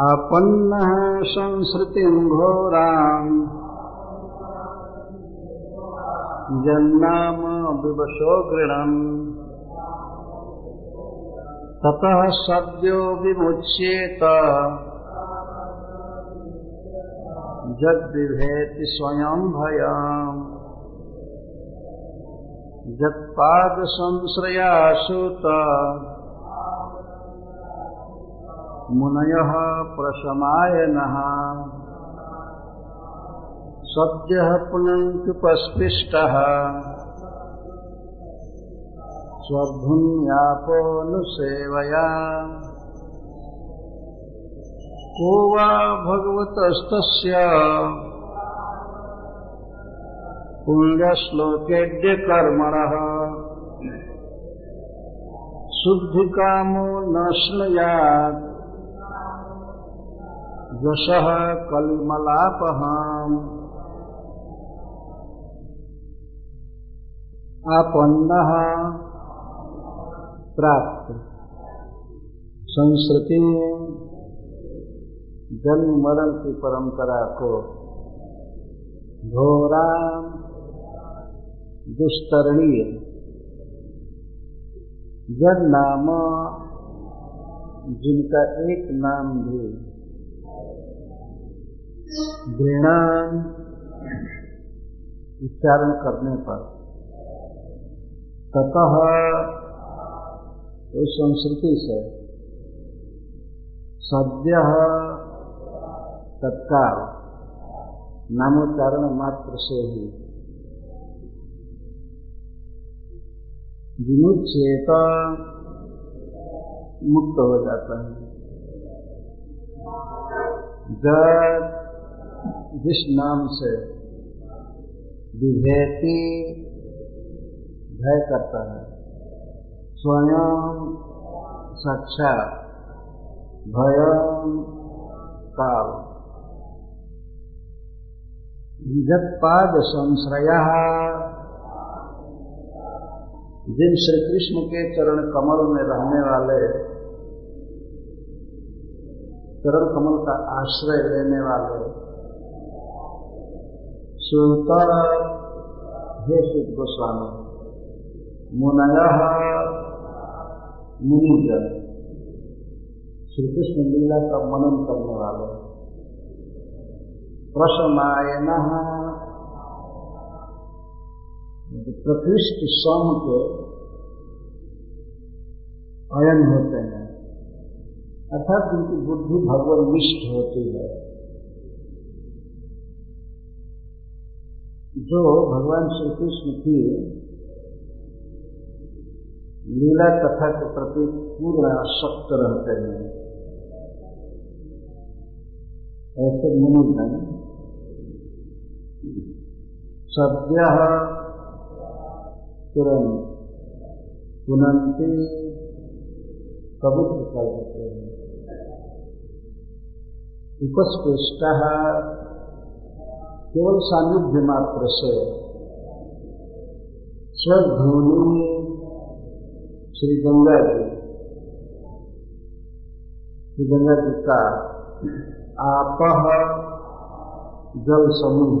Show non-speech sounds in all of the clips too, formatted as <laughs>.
आपन्नः संसृतिं घोराम् जन्नाम विवशो गृणम्। ततः सद्यो विमुच्येत। जद्विभेति स्वयं भयाम्। जत्पादसंश्रयासुत मुनयः प्रशमायनः सद्यः पुनङ्कुपस्पृष्टः स्वभुन्यापोऽनुसेवया को वा भगवतस्तस्य? पुण्यश्लोकेड्यकर्मणः शुद्धिकामो न स्नुयात् यशः कलिमलापहाम्। आपन्नः प्राप्त। संस्कृति जन्म मरण की परंपरा को घोरा दुस्तरणीय। जन नाम जिनका एक नाम भी घृणान उच्चारण करने पर ततः उस संस्कृति से सद्य तत्काल नामोच्चारण मात्र से ही विमुचेत मुक्त हो जाता है। जब जिस नाम से विभेति भय करता है, स्वयं साक्षात भयम काल। जत्पाद संश्रय। जिन श्री कृष्ण के चरण कमल में रहने वाले, चरण कमल का आश्रय लेने वाले सुता हे सुख गोस्वामी, मुनय मुनिजन श्री कृष्ण लीला का मनन करने वाले। प्रसमायन प्रकृष्ट सम के अयन होते हैं। अर्थात उनकी बुद्धि भगवान निष्ठ होती है। जो भगवान श्री कृष्ण की लीला कथा के प्रति पूर्ण आसक्त रहते हैं, ऐसे मुनुजन सद्य तुरंत पुनंती पवित्र कर देते हैं। उपस्पृष्ट केवल सानिध्य मात्र से स्वधूनि श्री गंगा जी, श्री गंगा जी का आपह जल समूह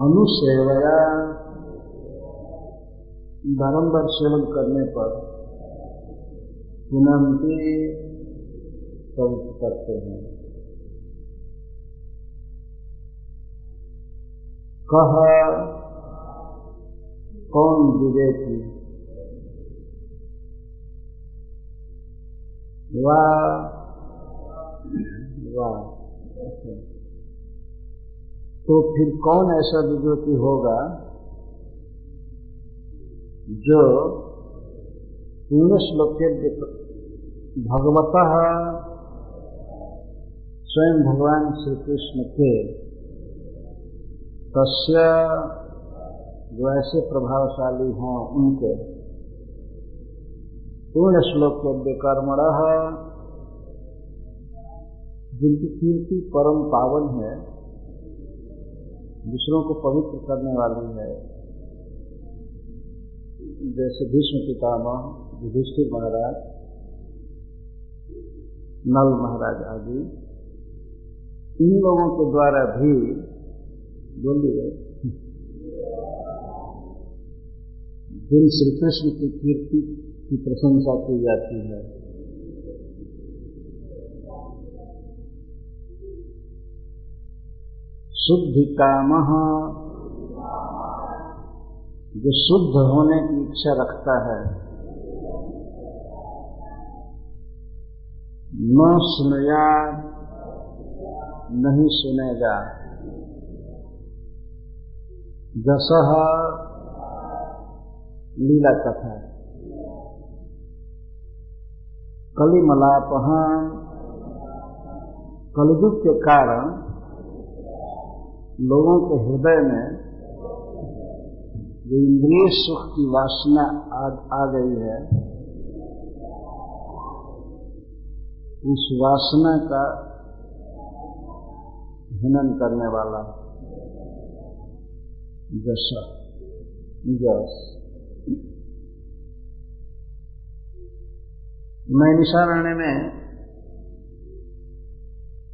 अनुसेवया बारंबार सेवन करने पर पवित्र करते हैं। कह कौन विवेकी? वाह वाह तो फिर कौन ऐसा विवेकी होगा जो पूर्ण श्लोक के भगवत स्वयं भगवान श्री कृष्ण के तस्य जो ऐसे प्रभावशाली हों उनके पूर्ण श्लोक के कर्मण, जिनकी कीर्ति परम पावन है, दूसरों को पवित्र करने वाली है। जैसे भीष्म पितामह, युधिष्ठिर महाराज, नल महाराज आदि, इन लोगों के द्वारा भी बोलिए जिन श्री कृष्ण की कीर्ति की प्रशंसा की जाती है। शुद्धि काम, जो शुद्ध होने की इच्छा रखता है, न सुनया नहीं सुनेगा। जस लीला कथा। कलिमलापहन कलयुग के कारण लोगों के हृदय में जो इंद्रिय सुख की वासना आ, आ गई है उस वासना का हनन करने वाला जस जस नैनिशारण्य में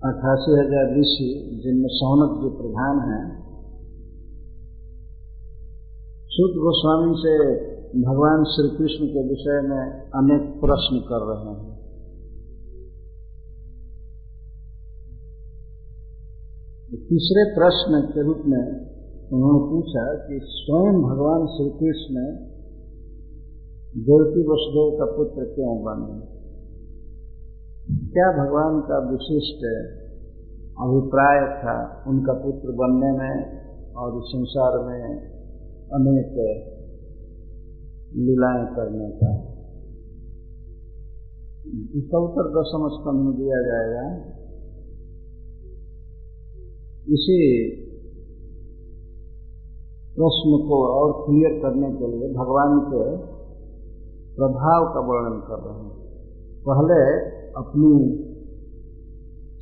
अठासी हज़ार ऋषि जिनमें सौनक जो प्रधान है। सुत गोस्वामी से भगवान श्री कृष्ण के विषय में अनेक प्रश्न कर रहे हैं। तीसरे प्रश्न के रूप में उन्होंने पूछा कि स्वयं भगवान श्री कृष्ण देवकी वसुदेव का पुत्र क्यों बने? क्या भगवान का विशिष्ट अभिप्राय था उनका पुत्र बनने में और इस संसार में अनेक लीलाएँ करने का? इसका उत्तर दसम स्कंध में दिया जाएगा। इसी प्रश्न को और क्लियर करने के लिए भगवान के प्रभाव का वर्णन कर रहे हैं। पहले अपनी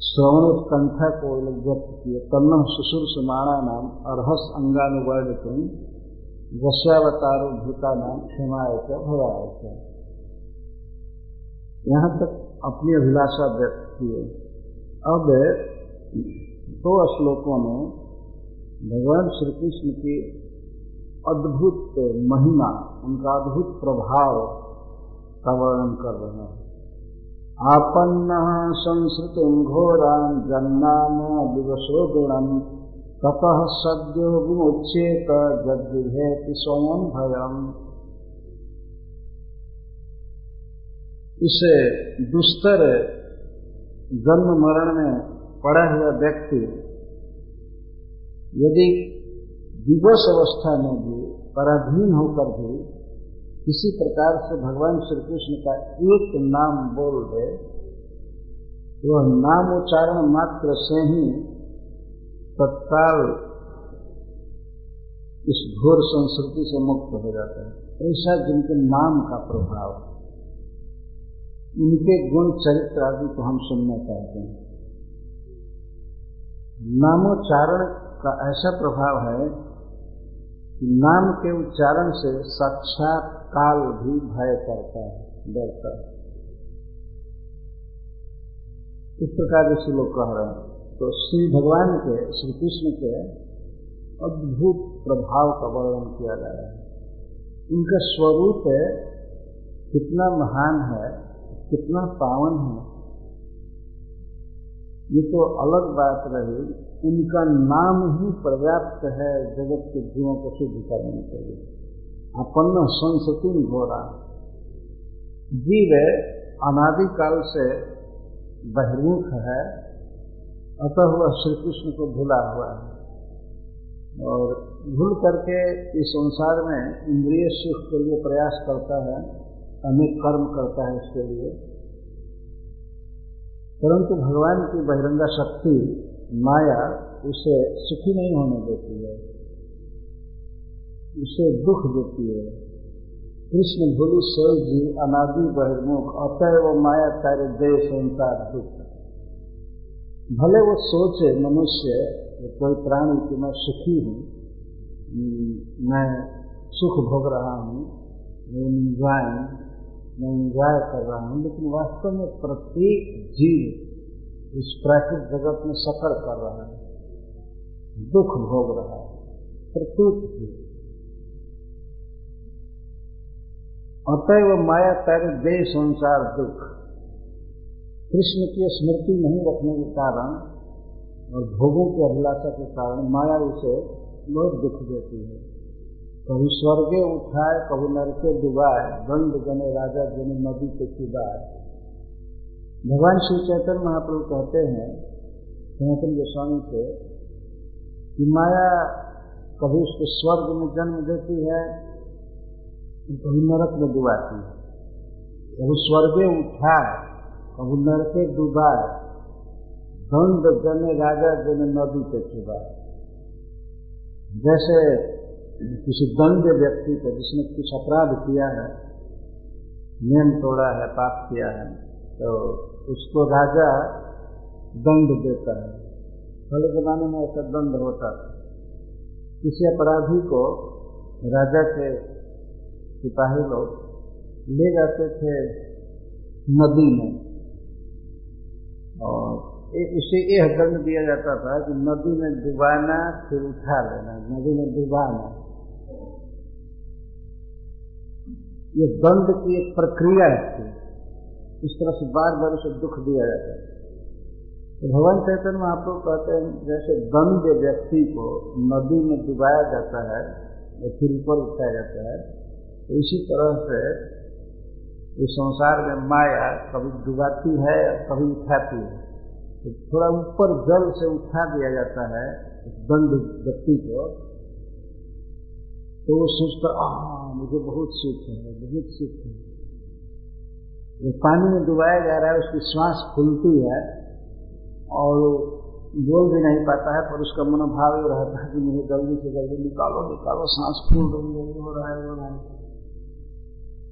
श्रवणोत्कंठा को लोग व्यक्त किए। तन्न सुसुर सुमाणा नाम, अरहस अंगानुवर्ण तुम वश्यावतारो भूता नाम, क्षमाय का भवाय का यहाँ तक अपनी अभिलाषा व्यक्त किए अब दो श्लोकों में भगवान श्री कृष्ण की अद्भुत महिमा, उनका अद्भुत प्रभाव का वर्णन कर रहे हैं। आपन्न संस्कृति घोरान जन्नाम दिवसो गुणम ततः सद्यो विमुच्येत जद्विभेति स्वयं भयम। इसे दुस्तर जन्म मरण में पड़ा हुआ व्यक्ति, यदि विवश अवस्था में भी, पराधीन होकर भी, किसी प्रकार से भगवान श्री कृष्ण का एक नाम बोल दे तो वह नाम उच्चारण मात्र से ही तत्काल इस घोर संस्कृति से मुक्त हो जाता है। ऐसा जिनके नाम का प्रभाव उनके गुण चरित्र आदि को हम सुनना चाहते हैं। नामोच्चारण का ऐसा प्रभाव है नाम के उच्चारण से साक्षात काल भी भय करता है, डरता है। इस प्रकार से लोग कह रहे हैं। तो श्री भगवान के, श्री कृष्ण के अद्भुत प्रभाव का वर्णन किया रहा है। उनका स्वरूप है, कितना महान है, कितना पावन है, ये तो अलग बात रही। उनका नाम ही पर्याप्त है जगत के जीवों को सिद्ध करने के लिए। अपन्न संस्कृति घोड़ा जीव अनादिकाल से बहिर्मुख है, अतः वह श्री कृष्ण को भूला हुआ है। और भूल करके इस संसार में इंद्रिय सुख के लिए प्रयास करता है, अनेक कर्म करता है इसके लिए। परंतु भगवान की बहिरंगा शक्ति माया उसे सुखी नहीं होने देती है, उसे दुख देती है। कृष्ण भोली सोई जी अनादि बहिर्मुख अतः वो माया तारे दे संसार दुख। भले वो सोचे मनुष्य, कोई प्राणी कि मैं सुखी हूँ मैं सुख भोग रहा हूँ मैं इंजॉय मैं इंजॉय कर रहा हूँ, लेकिन वास्तव में प्रत्येक जीव इस प्राकृतिक जगत में सफ़र कर रहा है, दुख भोग रहा है प्रत्येक जीव अतएव माया तर दे संसार दुख। कृष्ण की स्मृति नहीं रखने के कारण और भोगों की अभिलाषा के कारण माया उसे बहुत दुख देती है। कभी स्वर्गे उठाए, कभी नरके डुबाए, दंड जने राजा जने नदी के चुबाए भगवान श्री चैतन्य महाप्रभु कहते हैं, सनातन गोस्वामी से, कि माया कभी उसको स्वर्ग में जन्म देती है, कभी नरक में डुबाती है। कभी स्वर्गे उठाए कभी नरके डुबाए दंड जने राजा जने नदी पे चुबाए जैसे किसी दंड व्यक्ति को जिसने कुछ अपराध किया है, नियम तोड़ा है, पाप किया है तो उसको राजा दंड देता है। पहले जमाने में ऐसा दंड होता था किसी अपराधी को राजा के सिपाही लोग ले जाते थे नदी में। और उसे यह दंड दिया जाता था कि नदी में डुबाना, फिर उठा लेना, नदी में डुबाना। ये दंड की एक प्रक्रिया थी इस तरह से बार बार उसे दुख दिया जाता है। तो भगवान चैतन्य महाप्रभु कहते हैं, जैसे दंड व्यक्ति को नदी में डुबाया जाता है, या फिर ऊपर उठाया जाता है तो इसी तरह से इस संसार में माया कभी डुबाती है कभी उठाती है। तो थोड़ा ऊपर जल से उठा दिया जाता है दंड व्यक्ति को तो वो सोचता आ मुझे बहुत सुख है, बहुत सुख है। जो पानी में डुबाया जा रहा है, उसकी श्वास फूलती है और बोल भी नहीं पाता है, पर उसका मनोभाव ये रहता है कि मुझे जल्दी से जल्दी निकालो निकालो सांस फूल रही है हो रहा है हो रहा है।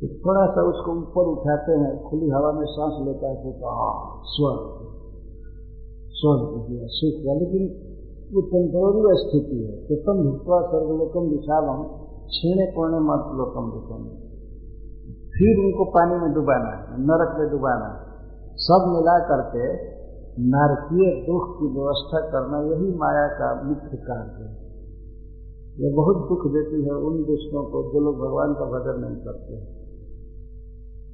तो थोड़ा सा उसको ऊपर उठाते हैं, खुली हवा में सांस लेता है तो हाँ स्वर्ग स्वर्ग दिया सुख हुआ। लेकिन वो टेम्पोररी स्थिति है। कृतम भुक्वा सर्वलोकम विशालम, छीणे कोने मत लोकम विषम फिर उनको पानी में डुबाना नरक में डुबाना सब मिला करके नारकीय दुख की व्यवस्था करना यही माया का मुख्य कार्य है। यह बहुत दुख देती है उन दुष्टों को जो लोग भगवान का भजन नहीं करते।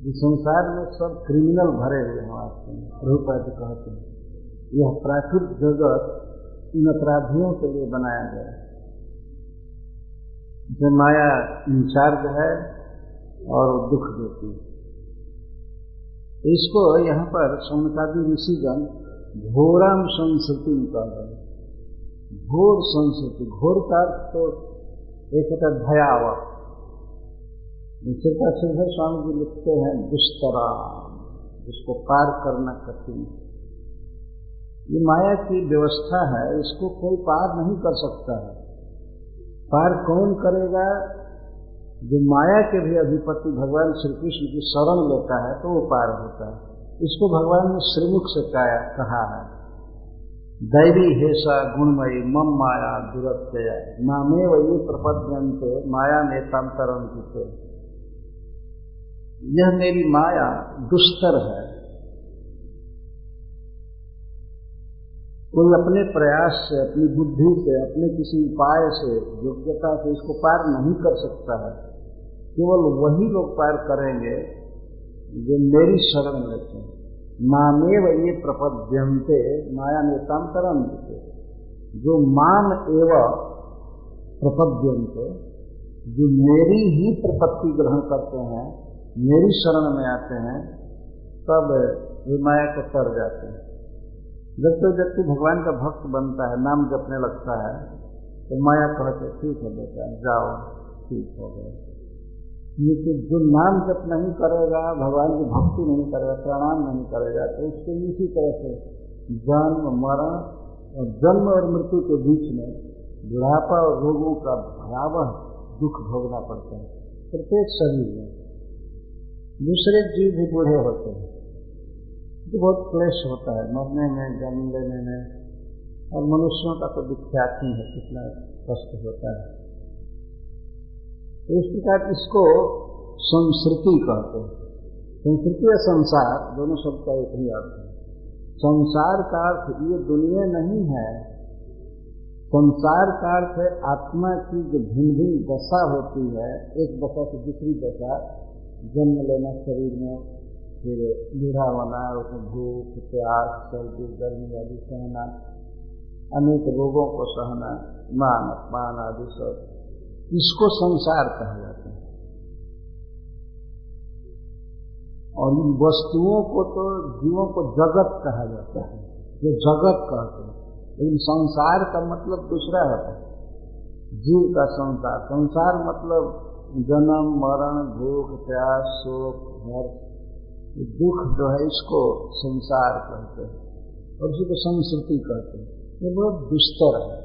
इस संसार में सब क्रिमिनल भरे हुए हैं में प्रभुपाद कहते हैं। यह प्राकृतिक जगत इन अपराधियों के लिए बनाया गया है। जो माया इंचार्ज है और दुख देती है। इसको यहाँ पर सोनकादी ऋषिगण घोरम संस्कृति कह रहे घोर संस्कृति घोर का तो एक होता है भयावह। चिंता सिंह स्वामी जी लिखते हैं दुष्तरा जिसको पार करना कठिन ये माया की व्यवस्था है, इसको कोई पार नहीं कर सकता है। पार कौन करेगा? जो माया के भी अधिपति भगवान श्री कृष्ण की शरण लेता है तो वो पार होता है। इसको भगवान ने श्रीमुख से कहा है। दैवी हेसा गुणमयी, मम माया दुरत्यय। नामे वही प्रपद्यंत माया नेतांतरण जीते यह मेरी माया दुष्तर है। कोई अपने प्रयास से, अपनी बुद्धि से, अपने किसी उपाय से, योग्यता से इसको पार नहीं कर सकता है। केवल वही लोग पार करेंगे जो मेरी शरण लेते हैं मामेव ये प्रपद्यंते माया नेतांतरम जो मान एव प्रपद्यंते जो मेरी ही प्रपत्ति ग्रहण करते हैं, मेरी शरण में आते हैं, तब वे माया को तर जाते हैं। जब तो व्यक्ति भगवान का भक्त बनता है, नाम जपने लगता है तो माया कहते ठीक है बेटा, जाओ, ठीक हो गया। लेकिन जो नाम जप नहीं करेगा, भगवान की भक्ति नहीं करेगा, प्रणाम नहीं करेगा तो उसको इसी तरह से जन्म मरण और जन्म और मृत्यु के बीच में बुढ़ापा और रोगों का भयावह दुख भोगना पड़ता है। प्रत्येक शरीर में दूसरे जीव भी बूढ़े होते हैं। तो बहुत क्लेश होता है, मरने में, जन्म लेने में, और मनुष्यों का तो विख्यात ही है, कितना कष्ट होता है। इस प्रकार इसको संस्कृति कहते हैं। संस्कृति या संसार, दोनों शब्द का एक ही अर्थ है। संसार का अर्थ, ये दुनिया नहीं है। संसार का अर्थ है, आत्मा की जो भिन्न भिन्न दशा होती है, एक दशा से दूसरी दशा, जन्म लेना शरीर में, फिर बूढ़ा होना उसमें भूख प्यास सर्दी, गर्मी आदि सहना, अनेक रोगों को सहना, मान, अपमान आदि सब। इसको संसार कहा जाता है। और इन वस्तुओं को तो जीवों को जगत कहा जाता है। जो जगत कहते हैं। लेकिन संसार का मतलब दूसरा होता है। जीव का संसार। संसार मतलब जन्म, मरण भूख प्यास शोक हर्ष दुख जो है इसको संसार कहते हैं। और इसी को संस्कृति कहते हैं। ये बहुत दुस्तर है।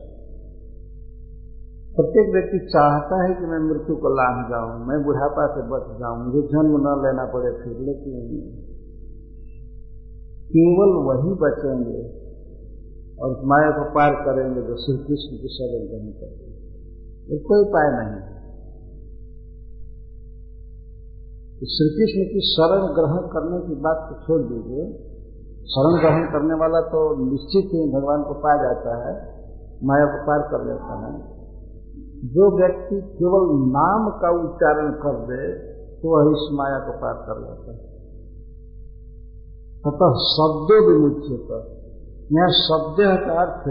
प्रत्येक व्यक्ति चाहता है कि मैं मृत्यु को लाभ जाऊँ, मैं बुढ़ापा से बच जाऊँ, मुझे जन्म न लेना पड़े फिर, लेकिन केवल वही बचेंगे और माया को पार करेंगे जो श्री कृष्ण की शरण ग्रहण करेंगे। कोई उपाय नहीं श्री कृष्ण की शरण ग्रहण करने की बात को छोड़ दीजिए। शरण ग्रहण करने वाला तो निश्चित ही भगवान को पा जाता है, माया को पार कर लेता है। जो व्यक्ति केवल नाम का उच्चारण कर दे तो वह इस माया को पार कर लेता है। तथा शब्द विमुच्य पर यह शब्द का अर्थ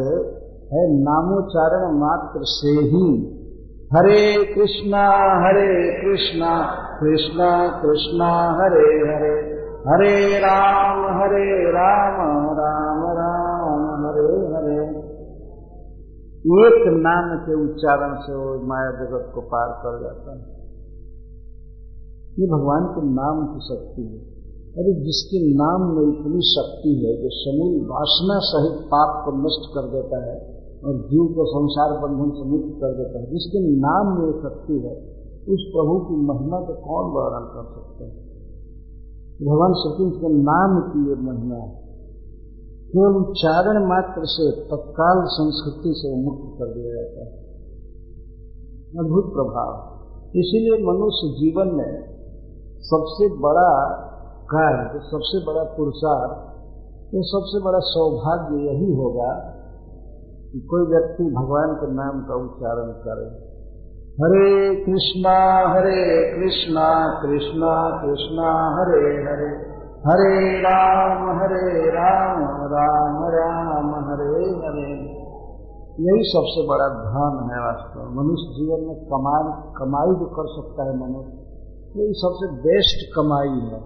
है नामोच्चारण मात्र से ही। हरे कृष्णा हरे कृष्णा कृष्णा कृष्णा, हरे हरे। हरे राम हरे राम राम। एक नाम के उच्चारण से वो माया जगत को पार कर जाता है। ये भगवान के नाम की शक्ति है। अरे जिसके नाम में इतनी शक्ति है जो समूल वासना सहित पाप को नष्ट कर देता है और जीव को संसार बंधन से मुक्त कर देता है। जिसके नाम में शक्ति है, उस प्रभु की महिमा को कौन वर्णन कर सकते हैं? भगवान श्री के नाम की ये महिमा है। केवल उच्चारण मात्र से तत्काल संस्कृति से मुक्त कर दिया जाता है। अद्भुत प्रभाव। इसीलिए मनुष्य जीवन में सबसे बड़ा कार्य सबसे बड़ा पुरुषार्थ तो सबसे बड़ा सौभाग्य यही होगा कि कोई व्यक्ति भगवान के नाम का उच्चारण करे। हरे कृष्णा हरे कृष्णा कृष्णा कृष्णा, हरे हरे। हरे राम हरे राम राम राम, हरे हरे। यही सबसे बड़ा धन है वास्तव मनुष्य जीवन में कमाई कमाई जो कर सकता है मनुष्य, यही सबसे बेस्ट कमाई है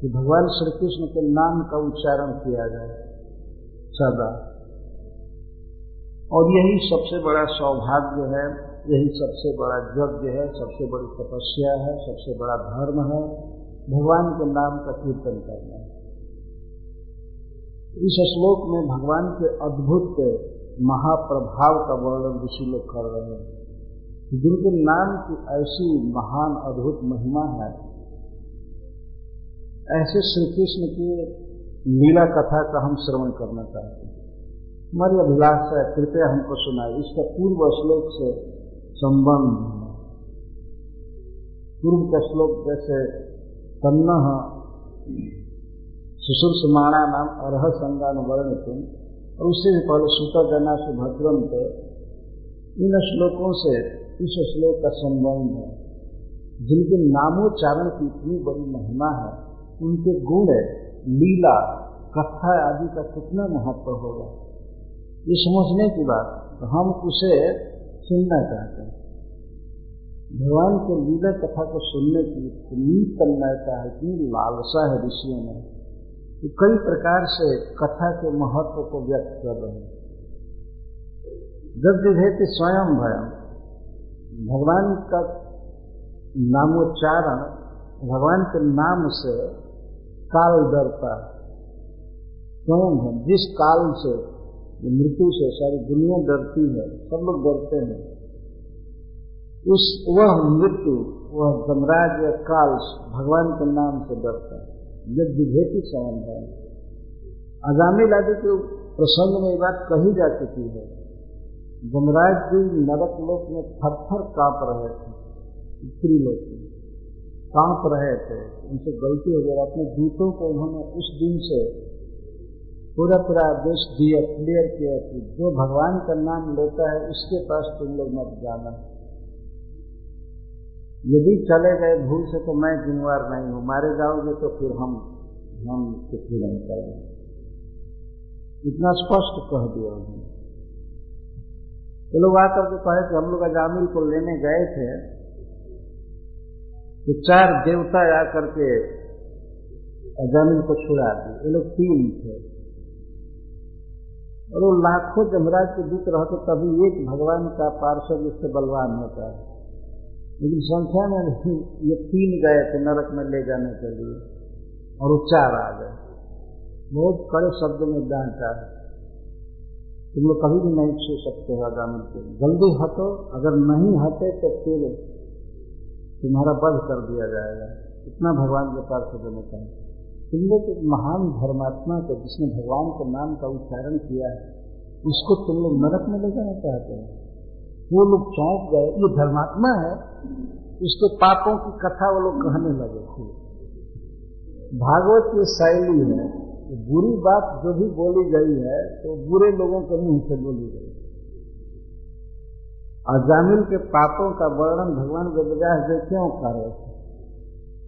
कि भगवान श्री कृष्ण के नाम का उच्चारण किया जाए सदा। और यही सबसे बड़ा सौभाग्य है, यही सबसे बड़ा यज्ञ है, सबसे बड़ी तपस्या है, सबसे बड़ा धर्म है। भगवान के नाम का कीर्तन करना। है इस श्लोक में भगवान के अद्भुत महाप्रभाव का वर्णन ऋषि लोग कर रहे हैं। जिनके नाम की ऐसी महान अद्भुत महिमा है। ऐसे श्री कृष्ण की लीला कथा का हम श्रवण करना चाहते हैं। हमारी अभिलाषा है, कृपया हमको सुनाए इसका पूर्व श्लोक से संबंध पूर्व का श्लोक जैसे तन्न। सुसुरसमाणा नाम अरह तुम और उससे भी पहले सूता जना से भद्रम थे। इन श्लोकों से इस श्लोक का संबंध है। जिनके नामोच्चारण की इतनी बड़ी महिमा है, उनके गुण लीला, कथा आदि का कितना महत्व होगा। ये समझने की बात, हम उसे सुनना चाहते हैं। भगवान के लीला कथा को सुनने की इतनी तन्मयता है इतनी लालसा है ऋषियों में कि कई प्रकार से कथा के महत्व को व्यक्त कर रहे हैं। जब विभेद स्वयं भयम भगवान का नामोच्चारण, भगवान के नाम से काल डरता स्वयं है। जिस काल से, मृत्यु से, सारी दुनिया डरती है, सब लोग डरते हैं। उस वह मृत्यु, वह जमराज या काल भगवान के नाम से डरता है। जब विभेदी संबंध है। आगामी आदि के प्रसंग में ये बात कही जा चुकी है। जमराज जी नरक लोक में थर काँप रहे थे स्त्री लोक में। काँप रहे थे। उनसे गलती हो गई अपने दूतों को उन्होंने उस दिन से पूरा पूरा आदेश दिया क्लियर किया कि जो भगवान का नाम लेता है, उसके पास तुम लोग मत जाना। यदि चले गए भूल से तो मैं जिम्मेवार नहीं हूँ। मारे जाओगे तो फिर हम हम कुछ भी नहीं करेंगे? इतना स्पष्ट कह दिया उन्होंने तो लोग आकर के कहे कि हम लोग अजामिल को लेने गए थे तो चार देवता आकर के अजामिल को छुड़ा दिए। ये लोग तीन थे। और वो लाखों जमराज के दूत रहते, तभी एक भगवान का पार्षद उससे बलवान होता है। लेकिन संख्या में ये तीन गए थे नरक में ले जाने के लिए। और वो चार आ गए। बहुत कड़े शब्द में डांटा तुम लोग कभी भी नहीं छू सकते हो आगामी को जल्दी हटो, अगर नहीं हटे तो फिर तुम्हारा वध कर दिया जाएगा। इतना भगवान के पार्षद ने कहा तुम लोग एक महान धर्मात्मा को जिसने भगवान के नाम का उच्चारण किया है। उसको तुम लोग नरक में ले जाना चाहते हैं। वो लोग चौंक गए, ये धर्मात्मा है। उसके पापों की कथा वो लोग कहने लगे खूब भागवत की शैली है, बुरी बात जो भी बोली गई है तो बुरे लोगों के मुँह से बोली गई। अजामिल के पापों का वर्णन भगवान वेदव्यास जी क्यों कर रहे थे?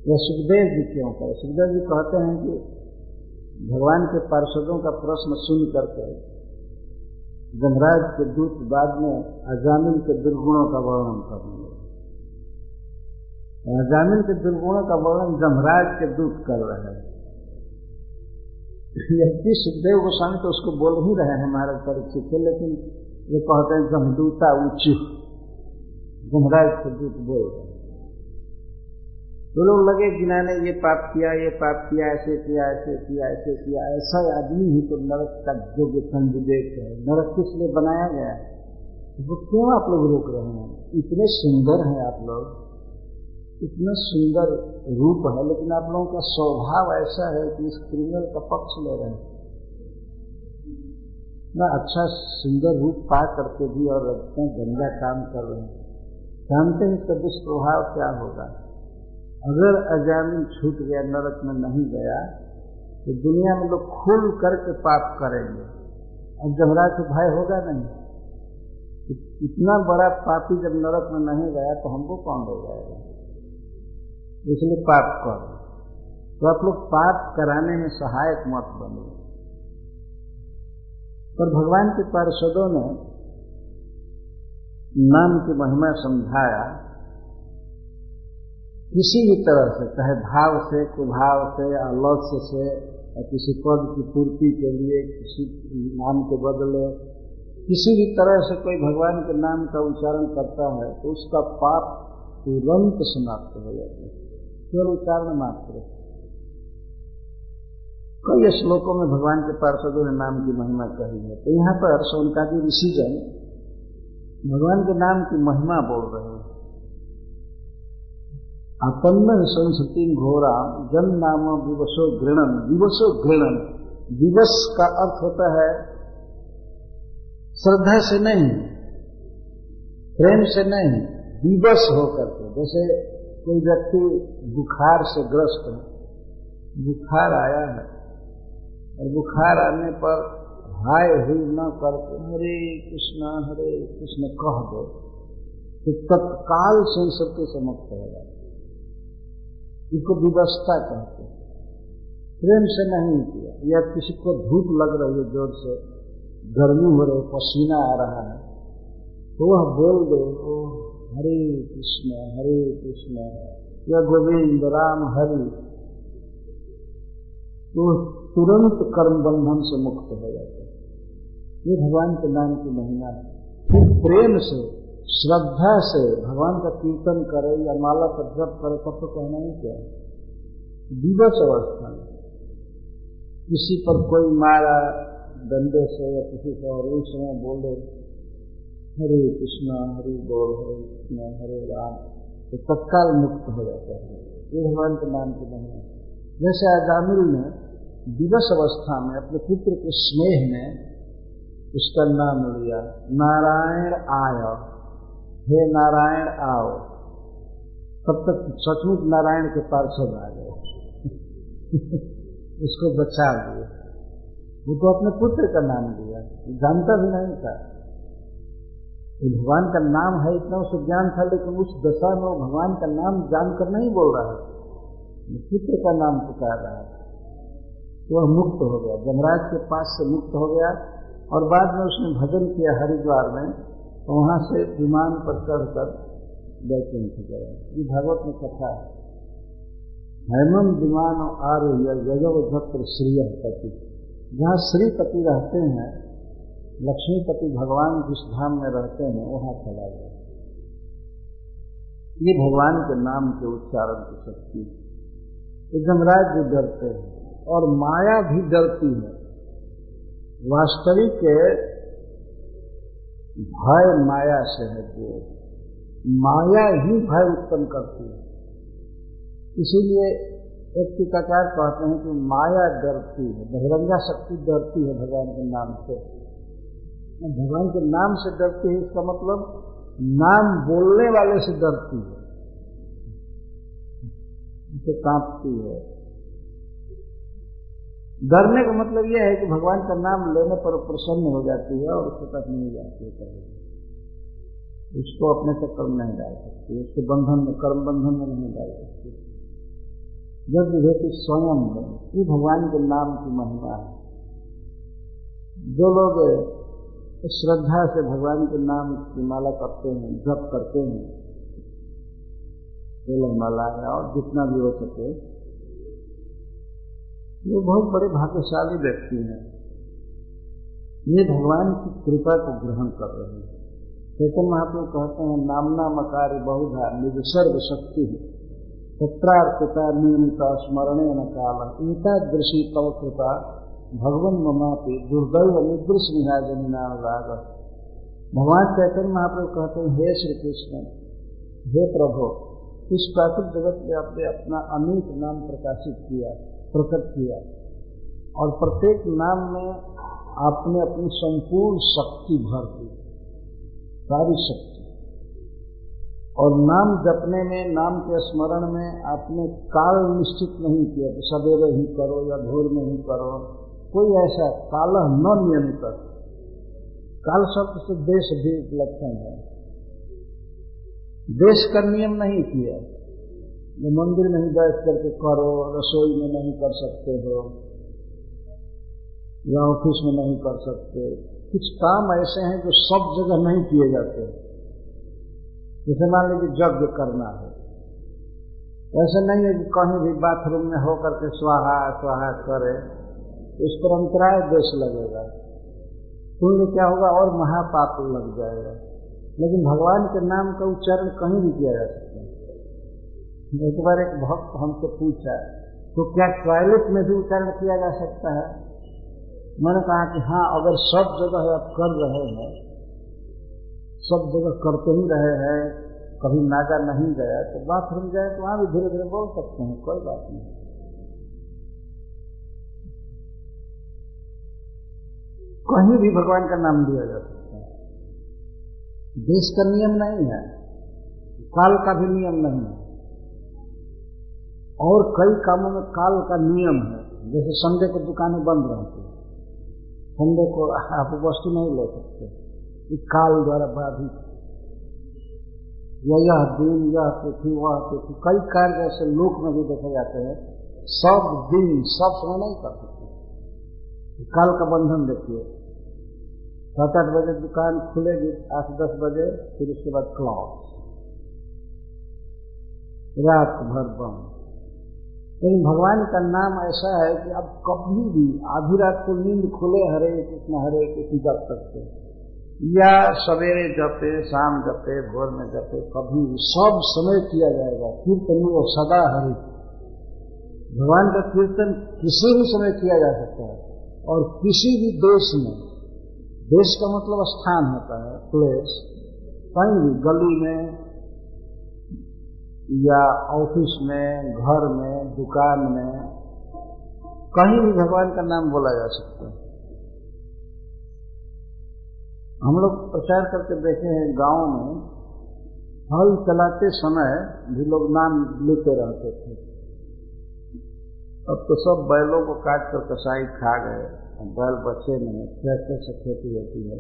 या सुखदेव जी क्यों कर सुखदेव जी कहते हैं कि भगवान के पार्षदों का प्रश्न सुन करके गंगराज के दूत बाद में अजामिल के दुर्गुणों का वर्णन करेंगे अजामिल के दुर्गुणों का वर्णन जमराज के दूत कर रहे हैं। यदि सुखदेव गोस्वामी तो उसको बोल ही रहे हैं महाराज परीक्षित से लेकिन ये कहते हैं जमदूता उच्च जमराज के दूत बोल रहे तो लोग लगे जिन्होंने ये पाप किया, ये पाप किया, ऐसे किया ऐसे किया ऐसे किया। ऐसा आदमी ही तो नरक का योग्य संविवेक है। नरक किस लिए बनाया गया है? वो क्यों आप लोग रोक रहे हैं? इतने सुंदर हैं आप लोग। इतना सुंदर रूप है, लेकिन आप लोगों का स्वभाव ऐसा है कि इस क्रिमिनल का पक्ष ले रहे हैं। इतना अच्छा सुंदर रूप पा करके भी और इतना गंदा काम कर रहे हैं। जानते हैं इसका दुष्प्रभाव क्या होगा? अगर अजामिल छूट गया, नरक में नहीं गया तो दुनिया में लोग खुल करके पाप करेंगे। अब जमराज से भय होगा नहीं। इतना बड़ा पापी जब नरक में नहीं गया तो हमको कौन हो जाएगा? इसलिए पाप कर। तो आप लोग पाप कराने में सहायक मत बने। पर भगवान के पार्षदों ने नाम की महिमा समझाया। किसी भी तरह से, चाहे भाव से, कुभाव से अलक्ष्य से, या किसी पद की पूर्ति के लिए, किसी नाम के बदले, किसी भी तरह से कोई भगवान के नाम का उच्चारण करता है तो उसका पाप तुरंत समाप्त हो जाता है। केवल उच्चारण मात्र कई श्लोकों में भगवान के पार्षदों ने नाम की महिमा कही है तो यहाँ पर सोनकादी ऋषिजन भगवान के नाम की महिमा बोल रहे हैं। अपन्न संस्कृति घोरा, जन नाम विवशो घृणन विवशो घृणन। विवश का अर्थ होता है श्रद्धा से नहीं, प्रेम से नहीं विवश होकर के। जैसे कोई व्यक्ति बुखार से ग्रस्त है, बुखार आया है, और बुखार आने पर हाय हुई न करके, हरे कृष्णा, हरे कृष्ण कह दो तो तत्काल संस्कृति से मुक्त हो। जाए इसको विवस्था कहते हैं। प्रेम से नहीं किया। या किसी को धूप लग रही है, ज़ोर से गर्मी हो रही पसीना आ रहा है तो वह बोल दे, ओ, हरे कृष्ण हरे कृष्ण, या गोविंद, राम, हरि। तो तुरंत कर्म बंधन से मुक्त हो जाता है। ये भगवान के नाम की महिमा है। फिर प्रेम से श्रद्धा से भगवान का कीर्तन करे या माला पर जप करे, तब तो कहना ही क्या दिवस अवस्था में। किसी पर कोई मारा डंडे से या किसी से और उस समय बोले, हरे कृष्णा, हरे गौर, हरे कृष्णा, हरे राम तो तत्काल मुक्त हो जाता है। ये भगवान के नाम की नहीं जैसे आजामिल ने दिवस अवस्था में, अपने पुत्र के स्नेह में उसका नाम लिया, नारायण आय। हे नारायण, आओ। तब तक सचमुच नारायण के पार्षद आ गए। <laughs> उसको बचा दिए वो तो अपने पुत्र का नाम दिया जानता भी नहीं था। भगवान का नाम है इतना, उसे ज्ञान था, लेकिन उस दशा में वो भगवान का नाम जानकर नहीं बोल रहा है। पुत्र का नाम पुकार रहा है। वह मुक्त हो गया। जमराज के पास से मुक्त हो गया। और बाद में उसने भजन किया हरिद्वार में। तो वहाँ से विमान पर चढ़कर बैकुंठ गया ये भागवत में कथा है। हेमम विमान आरोह्य गजव भक्त श्रीय पति। जहाँ श्रीपति रहते हैं लक्ष्मीपति भगवान जिस धाम में रहते हैं, वहाँ चला गया। ये भगवान के नाम के उच्चारण की शक्ति है। जमराज भी डरते हैं और माया भी डरती है। वास्तविक भय माया से है जो माया ही भय उत्पन्न करती है। इसीलिए एक टीकाकार कहते हैं कि माया डरती है, बहिरंगा शक्ति डरती है भगवान के नाम से। भगवान के नाम से डरती है, इसका मतलब नाम बोलने वाले से डरती है। उसे कांपती है। डरने का मतलब यह है कि भगवान का नाम लेने पर प्रसन्न हो जाती है और उसके तक नहीं जाती है उसको अपने चक्कर कर्म नहीं डाल सकती, उसके बंधन में कर्म बंधन में नहीं डाल सकती। जब विभेति स्वयं है ये भगवान के नाम की महिमा है, जो लोग श्रद्धा से भगवान के नाम की माला करते हैं, जप करते हैं माला है और जितना भी हो सके ये बहुत बड़े भाग्यशाली व्यक्ति हैं। ये भगवान की कृपा को ग्रहण कर रहे हैं। चैतन महाप्रभु कहते हैं, नामना मकारी बहुधा निज सर्व शक्ति तत्रार्पिता नियमित स्मरणे न काल एतादृशी तव कृपा भगवान ममापि दुर्दैव निदृश निहाजनी नाम राग। भगवान चैतन्य महाप्रभु कहते हैं, हे श्री कृष्ण हे प्रभु, इस प्राकृतिक जगत में आपने अपना अनेक नाम प्रकाशित किया। प्रकट किया। और प्रत्येक नाम में आपने अपनी संपूर्ण शक्ति भर दी, सारी शक्ति। और नाम जपने में, नाम के स्मरण में आपने काल निश्चित नहीं किया कि सवेरे ही करो या भोर में ही करो। कोई ऐसा काल न नियमित काल शब्द से देश भी लक्षण है। देश का नियम नहीं किया। जो मंदिर में ही बैठ करके करो, रसोई में नहीं कर सकते हो, या ऑफ़िस में नहीं कर सकते। कुछ काम ऐसे हैं जो सब जगह नहीं किए जाते। जैसे मान लीजिए यज्ञ करना है। ऐसा नहीं है कि कहीं भी बाथरूम में होकर के स्वाहा स्वाहा करे इस पर अंतराय देश लगेगा। पुण्य क्या होगा? और महापाप लग जाएगा। लेकिन भगवान के नाम का उच्चारण कहीं भी किया जा सकता एक बार एक भक्त हमसे पूछा तो क्या टॉयलेट में भी उच्चारण किया जा सकता है? मैंने कहा कि हाँ अगर सब जगह आप कर रहे हैं, सब जगह करते ही रहे हैं, कभी नागा नहीं गया तो बाथरूम जाए तो वहाँ भी धीरे धीरे बोल सकते हैं, कोई बात नहीं। कहीं भी भगवान का नाम लिया जा सकता है। देश का नियम नहीं है, काल का भी नियम नहीं है। और कई कामों में काल का नियम है। जैसे संडे को दुकानें बंद रहती है। संडे को आप वस्तु नहीं ले सकते। इस काल द्वारा बाधित या यह दिन, यह तिथि, वह तिथि। कई कार्य ऐसे लोक में भी देखे जाते हैं। सब दिन, सब समय नहीं कर सकते। काल का बंधन देखिए। सात आठ बजे दुकान खुलेगी, आठ दस बजे, फिर उसके बाद क्लॉज रात भर बंद। लेकिन भगवान का नाम ऐसा है कि अब कभी भी आधी रात को नींद खुले हरे कृष्ण हरे कृष्ण जप सकते या सवेरे जपे, शाम जपे, भोर में जपे, कभी सब समय किया जाएगा। कीर्तन वो सदा हरे। भगवान का कीर्तन किसी भी समय किया जा सकता है। और किसी भी देश में, देश का मतलब स्थान होता है, प्लेस, कहीं भी गली में या ऑफ़िस में, घर में, दुकान में, कहीं भी भगवान का नाम बोला जा सकता है। हम लोग प्रचार करके देखे हैं गाँव में, हल चलाते समय भी लोग नाम लेते रहते थे। अब तो सब बैलों को काट कर कसाई खा गए बैल बचे नहीं, ट्रैक्टर से खेती होती है।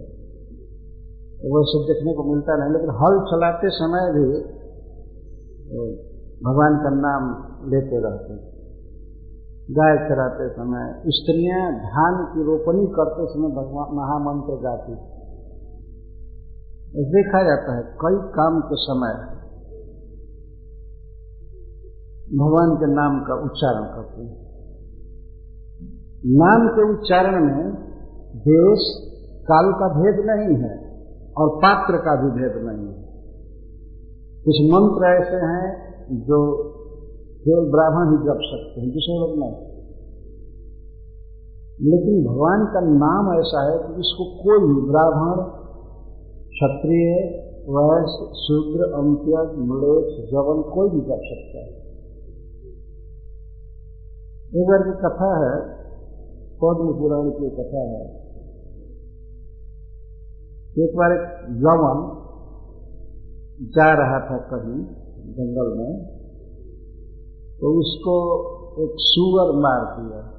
वो सब देखने को मिलता नहीं, लेकिन हल चलाते समय भी भगवान का नाम लेते रहते गाय चराते समय स्त्रियाँ धान की रोपनी करते समय भगवान महामंत्र गाती देखा जाता है कई काम के समय भगवान के नाम का उच्चारण करते हैं। नाम के उच्चारण में देश, काल का भेद नहीं है और पात्र का भी भेद नहीं है। कुछ मंत्र ऐसे हैं जो केवल ब्राह्मण ही जप सकते हैं, दूसरे लोग नहीं। लेकिन भगवान का नाम ऐसा है कि इसको कोई भी ब्राह्मण, क्षत्रिय वैश्य शूद्र अंत्य मलेश जवन कोई भी जप सकता है। एक बार की कथा है, पद्म पुराण की कथा है। एक बार एक यवन जा रहा था कहीं जंगल में तो उसको एक सुअर मार दिया।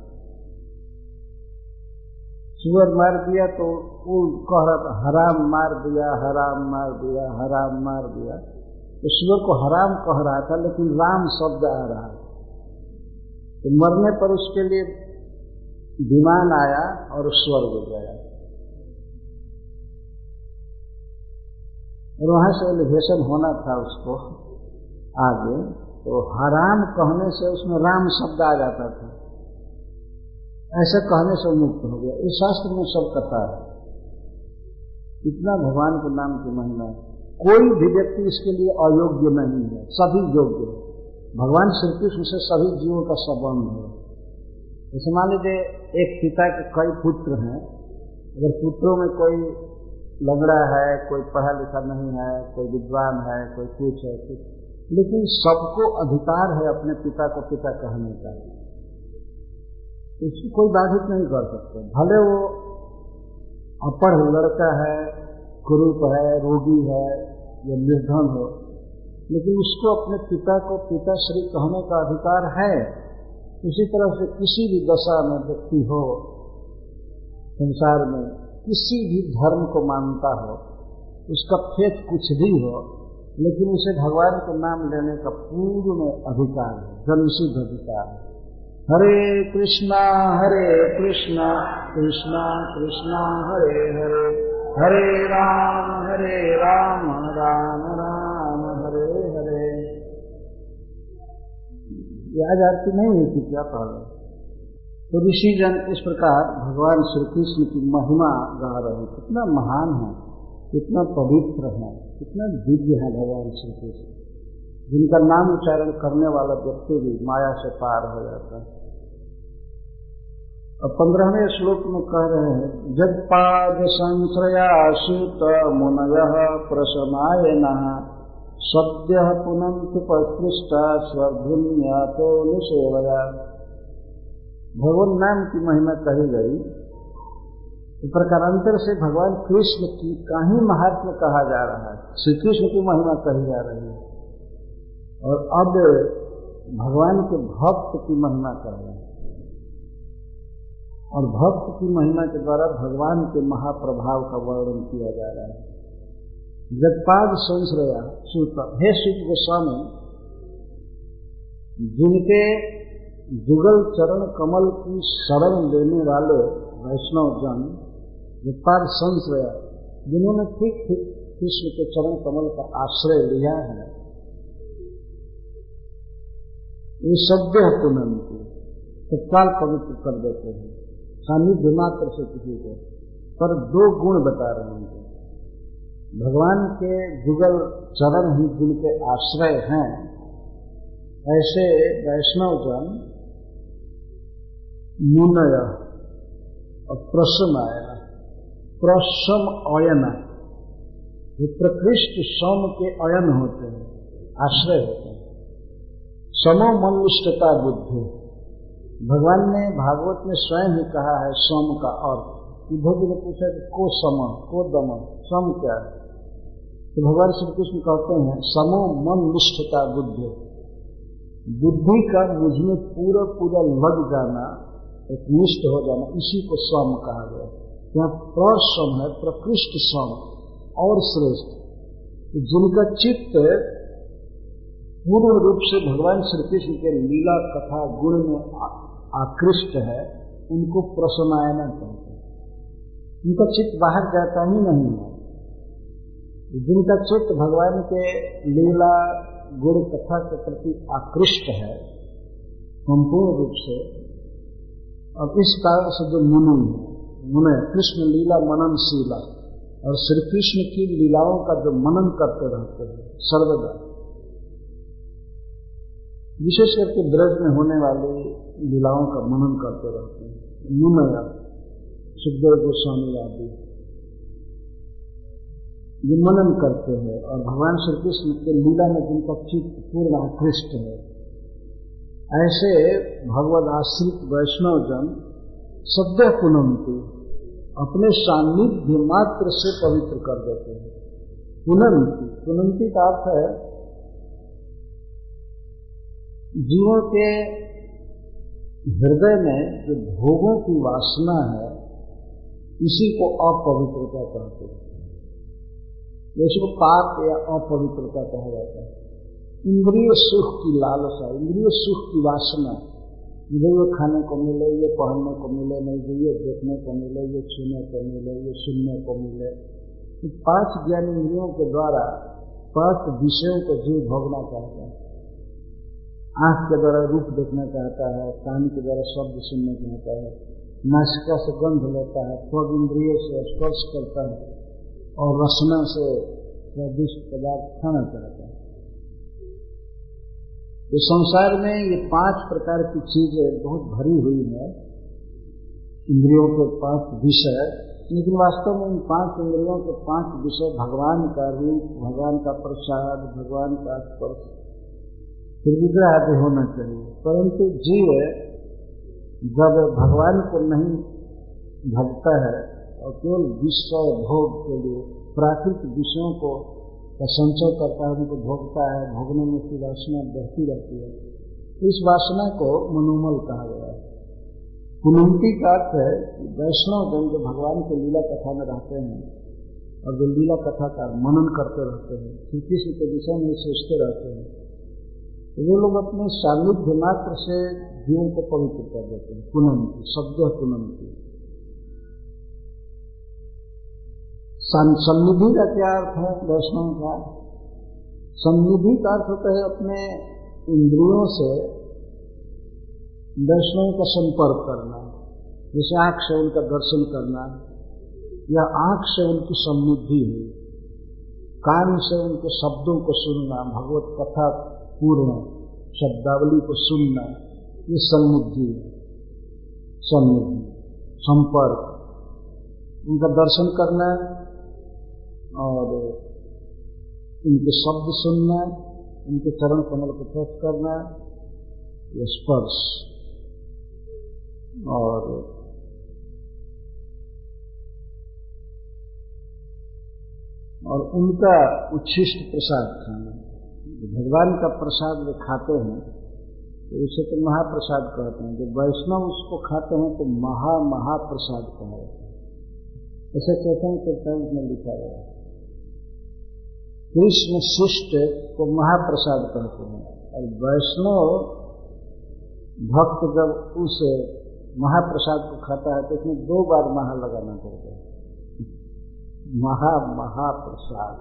सुअर मार दिया तो वो कह रहा था, हराम मार दिया, हराम मार दिया, हराम मार दिया। तो सुअर को हराम कह रहा था, लेकिन राम शब्द आ रहा। था तो मरने पर उसके लिए विमान आया और स्वर्ग गया। और वहाँ से एलिवेशन होना था उसको आगे तो हराम कहने से उसमें राम शब्द आ जाता था। ऐसे कहने से मुक्त हो गया। इस शास्त्र में सब कथा है। इतना भगवान के नाम की महिमा है। कोई भी व्यक्ति इसके लिए अयोग्य नहीं है। सभी योग्य है। भगवान श्री कृष्ण से सभी जीवों का संबंध है। जैसे मान लीजिए, एक पिता के कई पुत्र हैं। अगर पुत्रों में कोई लंगड़ा है, कोई पढ़ा लिखा नहीं है, कोई विद्वान है, कोई कुछ है, कुछ। लेकिन सबको अधिकार है अपने पिता को पिता कहने का। इसको कोई बाधित नहीं कर सकते। भले वो अपढ़ लड़का है, कुरूप है, रोगी है, या निर्धन हो, लेकिन उसको अपने पिता को पिता श्री कहने का अधिकार है। उसी तरह से किसी भी दशा में व्यक्ति हो, संसार में किसी भी धर्म को मानता हो, उसका फेत कुछ भी हो, लेकिन उसे भगवान के नाम लेने का पूर्ण अधिकार है जनसिद्ध अधिकार है। हरे कृष्णा हरे कृष्णा कृष्णा कृष्णा, हरे हरे हरे राम हरे राम राम राम, हरे हरे। ये आज आरती नहीं थी क्या पहले? तो ऋषि जन इस प्रकार भगवान श्री कृष्ण की महिमा गा रहे हैं। कितना महान है, कितना पवित्र है, कितना दिव्य है भगवान श्री कृष्ण जिनका नाम उच्चारण करने वाला व्यक्ति भी माया से पार हो जाता है। अब पंद्रहवें श्लोक में कह रहे हैं जब पाद संश्रया सूत मुनय प्रसमाय नहा सद्य पुनंतुपृष्टा स्वर्धुन्या तो निषेवया। भगवान नाम की महिमा कही गई। इस प्रकारांतर से भगवान कृष्ण की का ही महात्मा कहा जा रहा है। श्री कृष्ण की महिमा कही जा रही है। और अब भगवान के भक्त की महिमा कर रहे हैं। और भक्त की महिमा के द्वारा भगवान के महाप्रभाव का वर्णन किया जा रहा है। जगपाद संश्रया सूत्र हे सुख गोस्वामी, जिनके जुगल चरण कमल की शरण लेने वाले वैष्णव जन जगपाद संश्रया जिन्होंने ठीक ठीक कृष्ण के चरण कमल का आश्रय लिया है। ये शब्द है पुनंती तत्काल पवित्र कर देते हैं। सानिध्य मात्र से किसी को, पर दो गुण बता रहे हैं। भगवान के जुगल चरण ही जिनके आश्रय हैं, ऐसे वैष्णव जन मुनय, और प्रसम आया प्रसम अयन। ये प्रकृष्ट सम के अयन होते हैं, आश्रय होते हैं। समो मनुष्यता बुद्धि। भगवान ने भागवत में स्वयं ही कहा है, सम का अर्थ। उद्धव जी ने पूछा कि को सम, को दम, सम क्या है? तो भगवान श्री कृष्ण कहते हैं, समो मन निष्ठता बुद्धि। बुद्धि का मुझमें पूरा पूरा लग जाना एक निष्ठ हो जाना, इसी को सम कहा गया यहाँ प्रसम है, प्रकृष्ट सम, और श्रेष्ठ। जिनका चित्त पूर्ण रूप से भगवान श्री कृष्ण के लीला कथा गुण में आकृष्ट है, उनको प्रसनायन कहते हैं। उनका चित्त बाहर जाता ही नहीं है। जिनका चित्त भगवान के लीला गुण कथा के प्रति आकृष्ट है, संपूर्ण रूप से अब इस कारण से जो मुनि, मुने, कृष्ण लीला मननशीला और श्री कृष्ण की लीलाओं का जो मनन करते रहते हैं, सर्वदा। विशेष करके ब्रज में होने वाली लीलाओं का मनन करते रहते हैं। मुनया सुखदेव गोस्वामी आदि। ये मनन करते हैं और भगवान श्री कृष्ण के लीला में जिनका चित्त पूर्ण आकृष्ट है ऐसे भगवत आश्रित वैष्णव जन सद्य पुनंती अपने सान्निध्य मात्र से पवित्र कर देते हैं। पुनंती पुनंती का अर्थ है, जीवों के हृदय में जो भोगों की वासना है, इसी को अपवित्रता कहते हैं। जैसे को पाप या अपवित्रता कहा जाता है। इंद्रिय सुख की लालसा, इंद्रिय सुख की वासना। मुझे ये खाने को मिले, ये पहनने को मिले, नहीं ये देखने को मिले, ये छूने को मिले, ये सुनने को मिले। तो पाँच ज्ञान इंद्रियों के द्वारा, पाँच विषयों को जीव भोगना चाहता है। आँख के द्वारा रूप देखना चाहता है, कान के द्वारा शब्द सुनना चाहता है। नासिका से गंध लेता है त्वग इंद्रिय से स्पर्श करता है और रसना से स्वादिष्ट पदार्थ खाना चाहता है। तो संसार में ये पाँच प्रकार की चीज़ें बहुत भरी हुई है, इंद्रियों के पाँच विषय, लेकिन वास्तव में इन पाँच इंद्रियों के पाँच विषय भगवान का रूप, भगवान का प्रसाद, भगवान का स्पर्श, फिर विग्रह आदि होना चाहिए। परंतु जीव जब भगवान को नहीं भगता है, और केवल विषय भोग के लिए प्राकृतिक विषयों को का संचय करता है, उनको भोगता है, भोगने में उसकी वासना बढ़ती रहती है। इस वासना को मनोमल कहा गया है। पुनंती का अर्थ है वैष्णव जन जो भगवान के लीला कथा में रहते हैं, और जो लीला कथा का मनन करते रहते हैं श्री कृष्ण के विषय में सोचते रहते हैं तो वो लोग अपने सान्निध्य मात्र से जीवन को पवित्र कर देते हैं। पुनंती शब्द पुनंती। सन्निधि का क्या अर्थ है वैष्णव का? सन्निधि का अर्थ होता है अपने इंद्रियों से वैष्णव का संपर्क करना, जैसे आँख से उनका दर्शन करना, या आँख से उनकी समृद्धि हुई कान से उनके शब्दों को सुनना, भगवत कथा पूर्ण, शब्दावली को सुनना, ये सन्निधि सन्निधि संपर्क, उनका दर्शन करना और उनके शब्द सुनना, उनके चरण कमल को स्पर्श करना, ये स्पर्श। और और उनका उच्छिष्ट प्रसाद खाना। भगवान का प्रसाद जो खाते हैं तो उसे तो महाप्रसाद कहते हैं। जब वैष्णव उसको खाते हैं तो महा महाप्रसाद कहा जाता है। ऐसे चैतन्य कीर्तन में लिखा गया कृष्ण शिष्ट को महाप्रसाद कहते हैं। और वैष्णव भक्त जब उस महाप्रसाद को खाता है तो उसमें दो बार महा लगाना पड़ता है महा महाप्रसाद।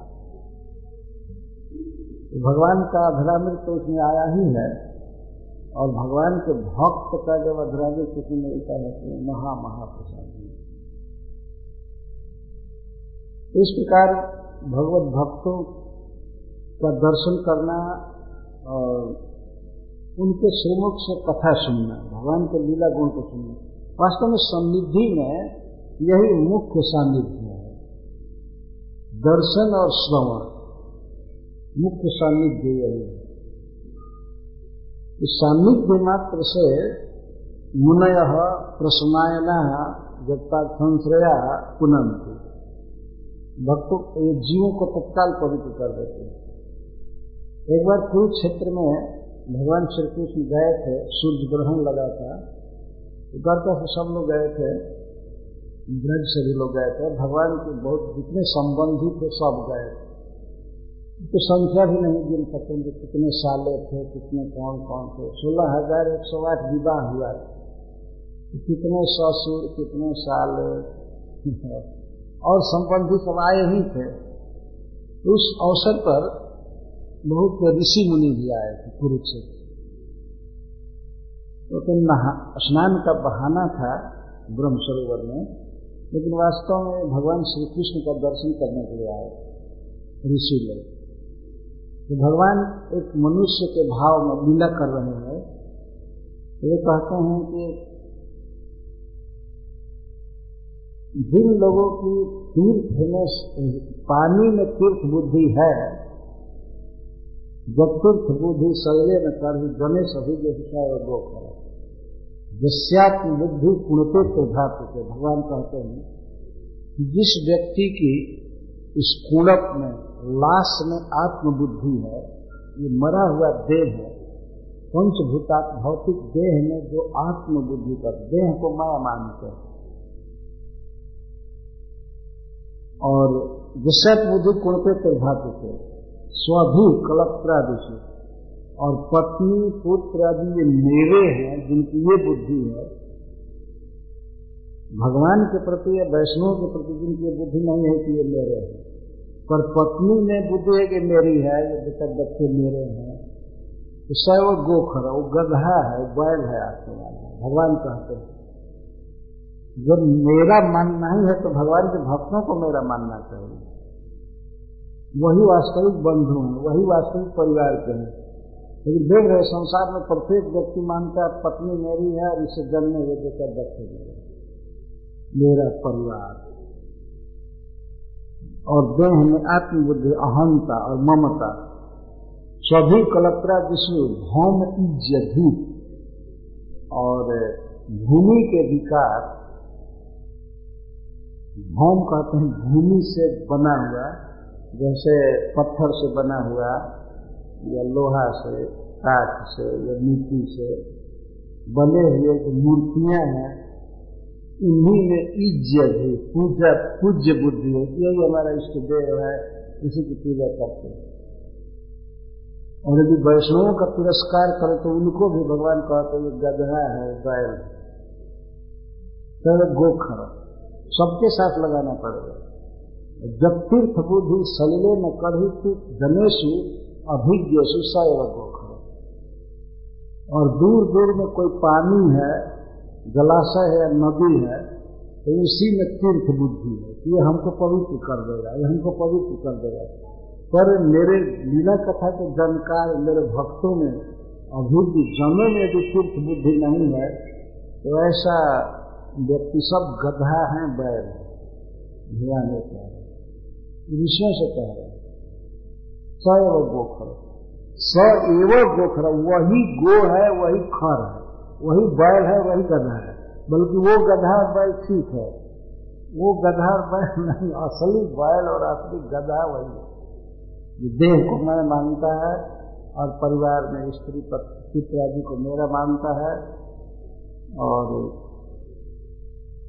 तो भगवान का अधरामृत तो उसमें आया ही है। और भगवान के भक्त का जब अधरामृत किसी मिलता है तो महा महाप्रसाद। इस प्रकार भगवत भक्तों का दर्शन करना और उनके श्रीमुख से कथा सुनना, भगवान के लीला गुण को सुनना। वास्तव में समृद्धि में यही मुख्य सानिध्य है। दर्शन और श्रवण, मुख्य सानिध्य यही है। इस सानिध्य मात्र से मुनय प्रसनायना जगता संश्रया पुनंती भक्तों जीवों को तत्काल पवित्र कर देते हैं। एक बार कुरुक्षेत्र में भगवान श्री कृष्ण गए थे, सूर्य ग्रहण लगा था। द्वारका से सब लोग गए थे, ब्रज से भी लोग गए थे। भगवान के बहुत जितने संबंधी थे, सब गए। थे तो संख्या भी नहीं गिन सकते कि कितने साले थे, कितने कौन कौन थे। सोलह हज़ार एक सौ आठ विवाह हुआ। कितने ससुर, कितने साल। और संबंधी सब आए ही थे। उस अवसर पर बहुत ऋषि मुनि भी आए थे कुरुक्षेत्र। तो, तो स्नान का बहाना था ब्रह्म सरोवर में लेकिन वास्तव में भगवान श्री कृष्ण का दर्शन करने के लिए आए ऋषि लोग। तो भगवान एक मनुष्य के भाव में लीला कर रहे हैं। ये कहते हैं कि जिन लोगों की तीर्थ में, पानी में तीर्थ बुद्धि है, जब तीर्थ बुद्धि शरीर में कर जने सभी विषय और दो करे। जिसत्म बुद्धि पुणते प्रभाव के भगवान कहते हैं कि जिस व्यक्ति की इस कुणप में, लाश में आत्मबुद्धि है, ये मरा हुआ देह है, पंचभूता भौतिक देह में जो आत्मबुद्धि का देह को माया मानते हैं और विषय बुद्धि कुणते प्रभावित थे स्वभी कलत्रादि से और पत्नी, पुत्र आदि ये मेरे हैं, जिनकी ये बुद्धि है। भगवान के प्रति या वैष्णव के प्रति जिनकी बुद्धि नहीं है कि ये मेरे हैं। पर पत्नी में बुद्धि है कि मेरी है, ये बेटा बच्चे मेरे हैं। तो सै वो गोखर वो गधा है बैल है आपके भगवान कहते हैं। जब मेरा मानना ही है तो भगवान के भक्तों को मेरा मानना चाहिए। वही वास्तविक बंधु हैं, वही वास्तविक परिवार के हैं। लेकिन देख रहे संसार में प्रत्येक व्यक्ति मानता है, पत्नी मेरी है और इसे जन्मे हुए देकर बच्चे मेरा परिवार। और देह में आत्मबुद्धि, अहंता और ममता। सभी कलत्रा जिसमें भौम इज़्ज़त और भूमि के विकार भौम कहते हैं, भूमि से बना हुआ, जैसे पत्थर से बना हुआ, या लोहा से, काठ से, या मिट्टी से बने हुए जो मूर्तियाँ हैं इन्हीं में इज़्ज़त भी, पूजा, पूज्य बुद्धि है, यही हमारा इष्ट देव है, इसी की पूजा करते हैं। और यदि वैष्णवों का पुरस्कार करे तो उनको भी भगवान कहते हैं गधा है, बैल है। गोखर। सबके साथ लगाना पड़ेगा। जब तीर्थ बुद्धि सलिले न कढ़ी तीर्थ जनेशु अभिज्ञ सुसैव गोखर और दूर दूर में कोई पानी है, जलाशय है नदी है तो उसी में तीर्थ बुद्धि है ये हमको पवित्र कर देगा, ये हमको पवित्र कर देगा। पर मेरे लीला कथा के जानकार, मेरे भक्तों में अभिज्ञ जमे में यदि तीर्थ बुद्धि नहीं है तो ऐसा व्यक्ति सब गधा है बैल ध्यान कह। रहे ऋषियों से कह रहे स एव गोखर। स एव गोखर, वही गो है, वही खर है। वही बैल है, वही गधा है। बल्कि वो गधा बैल ठीक है। वो गधा बैल नहीं, असली बैल और असली गधा वही है। जो देह को मैं मानता है और परिवार में स्त्री पुत्र आदि को मेरा मानता है। और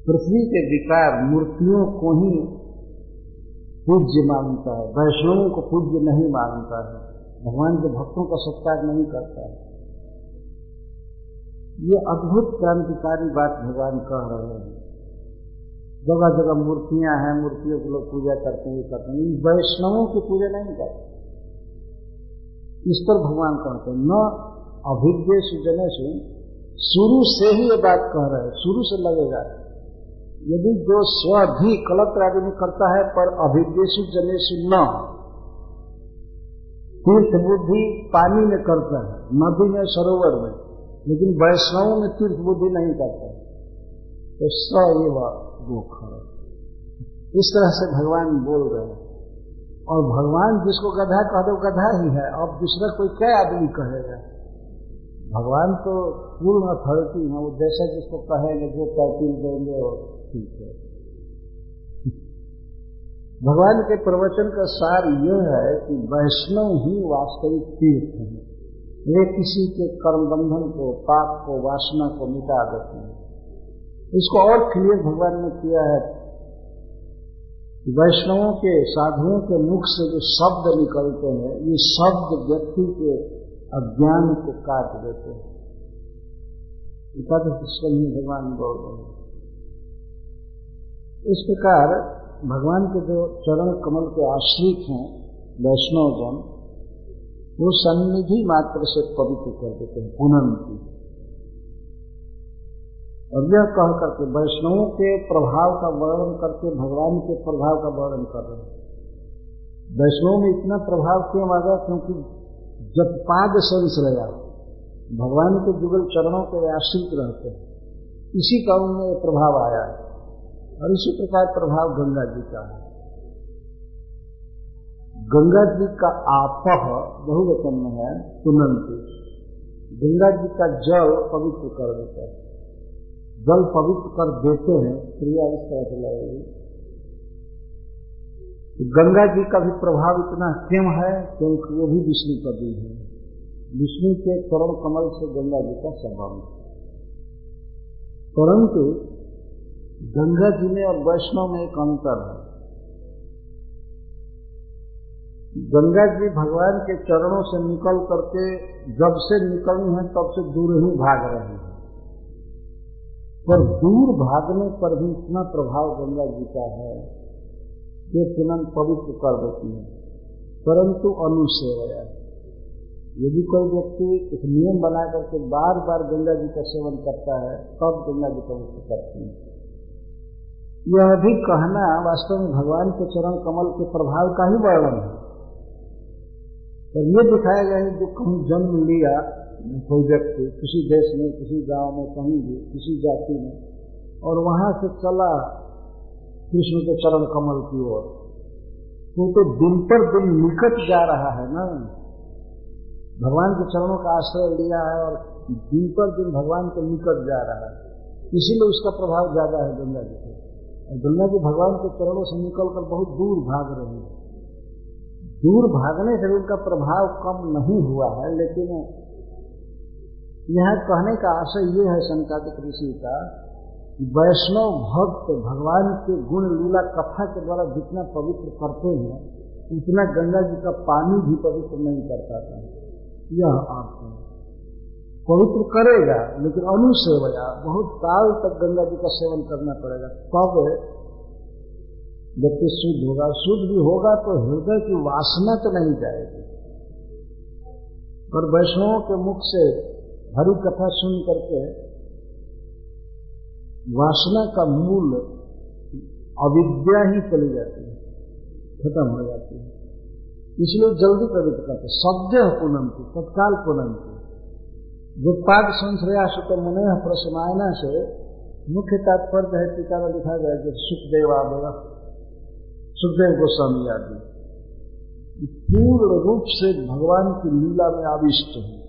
पृथ्वी के विकार मूर्तियों को ही पूज्य मानता है, वैष्णवों को पूज्य नहीं मानता है। भगवान के भक्तों का सत्कार नहीं करता है। ये अद्भुत क्रांतिकारी बात भगवान कह रहे हैं। जगह जगह मूर्तियाँ हैं, मूर्तियों की लोग पूजा करते हैं करते हैं। वैष्णवों की पूजा नहीं करते। इस पर भगवान कहते हैं, न अभिज्ञ सुजने से शुरू से ही ये बात कह रहे हैं, शुरू से लगेगा। यदि जो स्वधि कलत्र आदि में करता है, पर अभिदेशु जनेशु न तीर्थ बुद्धि पानी में करता है, नदी में, सरोवर में, लेकिन वैष्णव में तीर्थ बुद्धि नहीं करता तो स एवं इस तरह से भगवान बोल रहे हैं। और भगवान जिसको गधा कह दो, गधा ही है। अब दूसरा कोई क्या आदमी कहेगा? भगवान तो पूर्ण अथॉरिटी है, वो जैसा जिसको कहेंगे, जो टाइटिल देंगे और ठीक है। भगवान के प्रवचन का सार यह है कि वैष्णव ही वास्तविक तीर्थ है। वे किसी के कर्म बंधन को, पाप को, वासना को मिटा देते हैं। इसको और क्लियर भगवान ने किया है। वैष्णवों के, साधुओं के मुख से जो शब्द निकलते हैं, ये शब्द व्यक्ति के अज्ञान को काट देते हैं। भगवान बोल रहे हैं। इस प्रकार भगवान के जो चरण कमल के आश्रित हैं, वैष्णवजन, वो सन्निधि मात्र से पवित्र कर देते हैं पुनम की और यह कह करके वैष्णवों के प्रभाव का वर्णन करके भगवान के प्रभाव का वर्णन कर रहे हैं। वैष्णव में इतना प्रभाव क्यों आ गया? क्योंकि जब पाद संस रहा भगवान के जुगल चरणों के आश्रित रहते हैं, इसी का उनमें प्रभाव आया है। और इसी प्रकार प्रभाव गंगा जी का है। गंगा जी का आपह बहुवचन में है तुनंती गंगा जी का जल पवित्र कर देता है। जल पवित्र कर देते हैं, क्रिया इस तरह से लगेगी गंगा जी का भी प्रभाव इतना क्यों है, क्योंकि वो भी विष्णु पदी है। विष्णु के करण कमल से गंगा जी का संबंध परंतु गंगा जी में और वैष्णव में एक अंतर है। गंगा जी भगवान के चरणों से निकल करके जब से निकलनी है, तब से दूर ही भाग रहे हैं। पर दूर भागने पर भी इतना प्रभाव गंगा जी का है कि तुरंत पवित्र कर देती है। परंतु अनुसेवया। यदि कोई व्यक्ति एक नियम बना करके बार बार गंगा जी का सेवन करता है, तब गंगा जी पवित्र करती है। यह भी कहना वास्तव में भगवान के चरण कमल के प्रभाव का ही वर्णन है। और ये दिखाया गया है जो कहीं जन्म लिया, कोई व्यक्ति किसी देश में, किसी गाँव में, कहीं भी, किसी जाति में, और वहाँ से चला कृष्ण के चरण कमल की ओर। तो तो दिन पर दिन निकट जा रहा है ना। भगवान के चरणों का आश्रय लिया है और दिन पर दिन भगवान के निकट जा रहा है। इसीलिए उसका प्रभाव ज़्यादा है गंगा जी से गंगा जी भगवान के चरणों से निकल कर बहुत दूर भाग रही है। दूर भागने से उनका प्रभाव कम नहीं हुआ है, लेकिन यह कहने का आशय ये है संकातिक ऋषि का, वैष्णव भक्त भगवान के गुण लीला कथा के द्वारा जितना पवित्र करते हैं, उतना गंगा जी का पानी भी पवित्र नहीं कर पाता यह है पवित्र करेगा, लेकिन अनुसेवया, बहुत काल तक गंगा जी का सेवन करना पड़ेगा। तब व्यक्ति शुद्ध होगा। शुद्ध भी होगा तो हृदय की वासना तो नहीं जाएगी। पर वैष्णवों के मुख से हरि कथा सुन करके वासना का मूल अविद्या ही चली जाती है, खत्म हो जाती है। इसलिए जल्दी पवित्र करते सद्य पूनम की तत्काल पूनम की पाक संश्रया सुख मुने प्रसमायना से मुख्य तात्पर्य है टीका में लिखा गया कि सुखदेव आदि सुखदेव गोस्वामी आदि। पूर्ण रूप से भगवान की लीला में आविष्ट है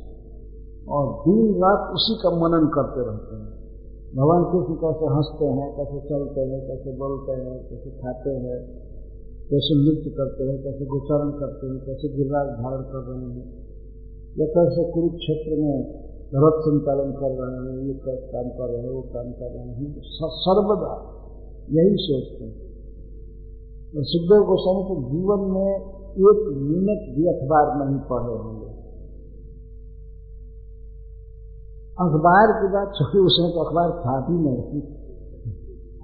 और दिन रात उसी का मनन करते रहते हैं। भगवान कृष्ण कैसे हँसते हैं, कैसे चलते हैं, कैसे बोलते हैं, कैसे खाते हैं, कैसे नृत्य करते हैं, कैसे गोचरण करते हैं, कैसे गिरिराज धारण कर रहे हैं। या कैसे कुरुक्षेत्र में रथ संचालन कर रहे हैं, ये काम कर रहे हैं, वो काम कर रहे हैं। सर्वदा यही सोचते हैं। सुखदेव गोस्वामी के जीवन में एक मिनट भी अखबार नहीं पढ़े होंगे। अखबार की बात छोड़ी उसमें तो अखबार था भी नहीं।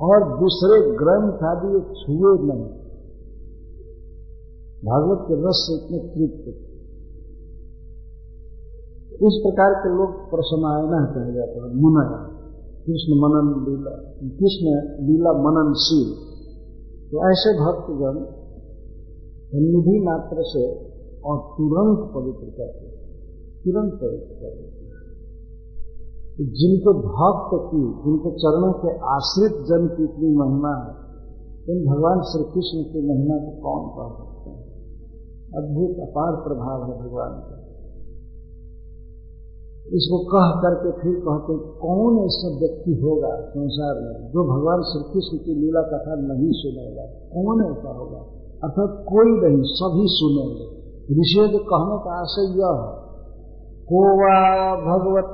और दूसरे ग्रंथ आदि छुए नहीं। भागवत के रस से इतने तृप्त। इस प्रकार के लोग प्रसमायना कहे जाते हैं मुनया कृष्ण मनन लीला, कृष्ण लीला मननशील। तो ऐसे भक्तगण निधि मात्र से और तुरंत पवित्र करते तुरंत पवित्र कर देते तो जिनको भक्त की, जिनको चरणों के आश्रित जन की इतनी महिमा है इन भगवान श्री कृष्ण की महिमा को कौन कह सकते हैं? अद्भुत, अपार प्रभाव है भगवान का। इसको कह करके फिर कहते कौन ऐसा व्यक्ति होगा संसार में जो भगवान श्री कृष्ण की लीला कथा नहीं सुनेगा? कौन ऐसा होगा? अर्थात कोई नहीं, सभी सुनेंगे। ऋषियों के कहने का आशय यह है। को वा भगवत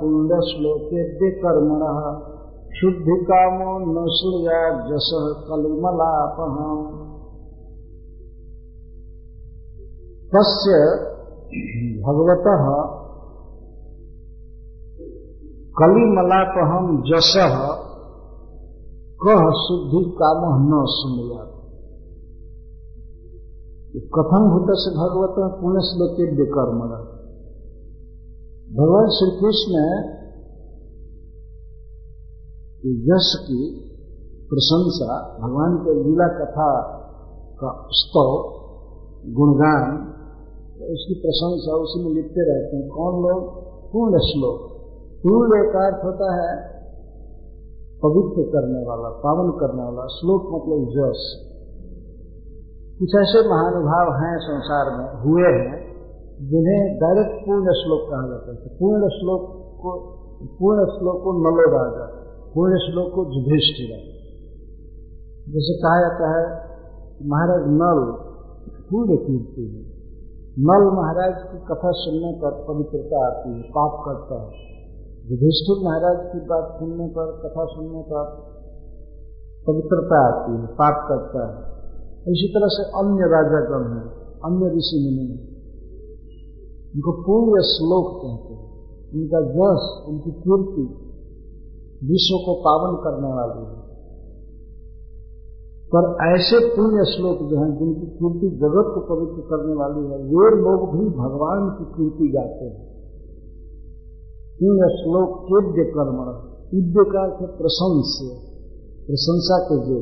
पुण्य श्लोके कर्मण शुद्धि कामो न सूर्या जस कलिमलापहम तस्य भगवत कलिमलापहम जस, कह शुद्धि काम न सुनया। कथम भूत से भगवत पुण्य श्लोके कर्म भगवान श्री कृष्ण यश की प्रशंसा, भगवान के लीला कथा का स्तव, गुणगान, उसकी प्रशंसा उसी में लिखते रहते हैं। कौन लोग? पूर्ण श्लोक। पूर्ण एक अर्थ होता है, पवित्र करने वाला, पावन करने वाला, श्लोक मतलब जस। कुछ ऐसे महानुभाव हैं संसार में, हुए हैं, जिन्हें डायरेक्ट पूर्ण श्लोक कहा जाता है। पूर्ण श्लोक को, पूर्ण श्लोक को नलो राजा पूर्ण श्लोक को युधिष्ठिर। जैसे कहा जाता है महाराज नल पूर्ण कीर्ति है। नल महाराज की कथा सुनने पर पवित्रता आती है, पाप करता है। युधिष्ठिर महाराज की बात सुनने पर, कथा सुनने पर पवित्रता आती है, पाप करता है। इसी तरह से अन्य राजागण हैं, अन्य ऋषि मुनि उनको पूर्ण श्लोक कहते हैं। उनका यश उनकी कीर्ति विश्व को पावन करने वाली है। पर ऐसे पुण्य श्लोक जो हैं, जिनकी कीर्ति जगत को पवित्र करने वाली है, वे लोग भी भगवान की कीर्ति गाते हैं। पुण्य श्लोक केद्य कर्म युद्ध का प्रशंस। प्रशंसा के जो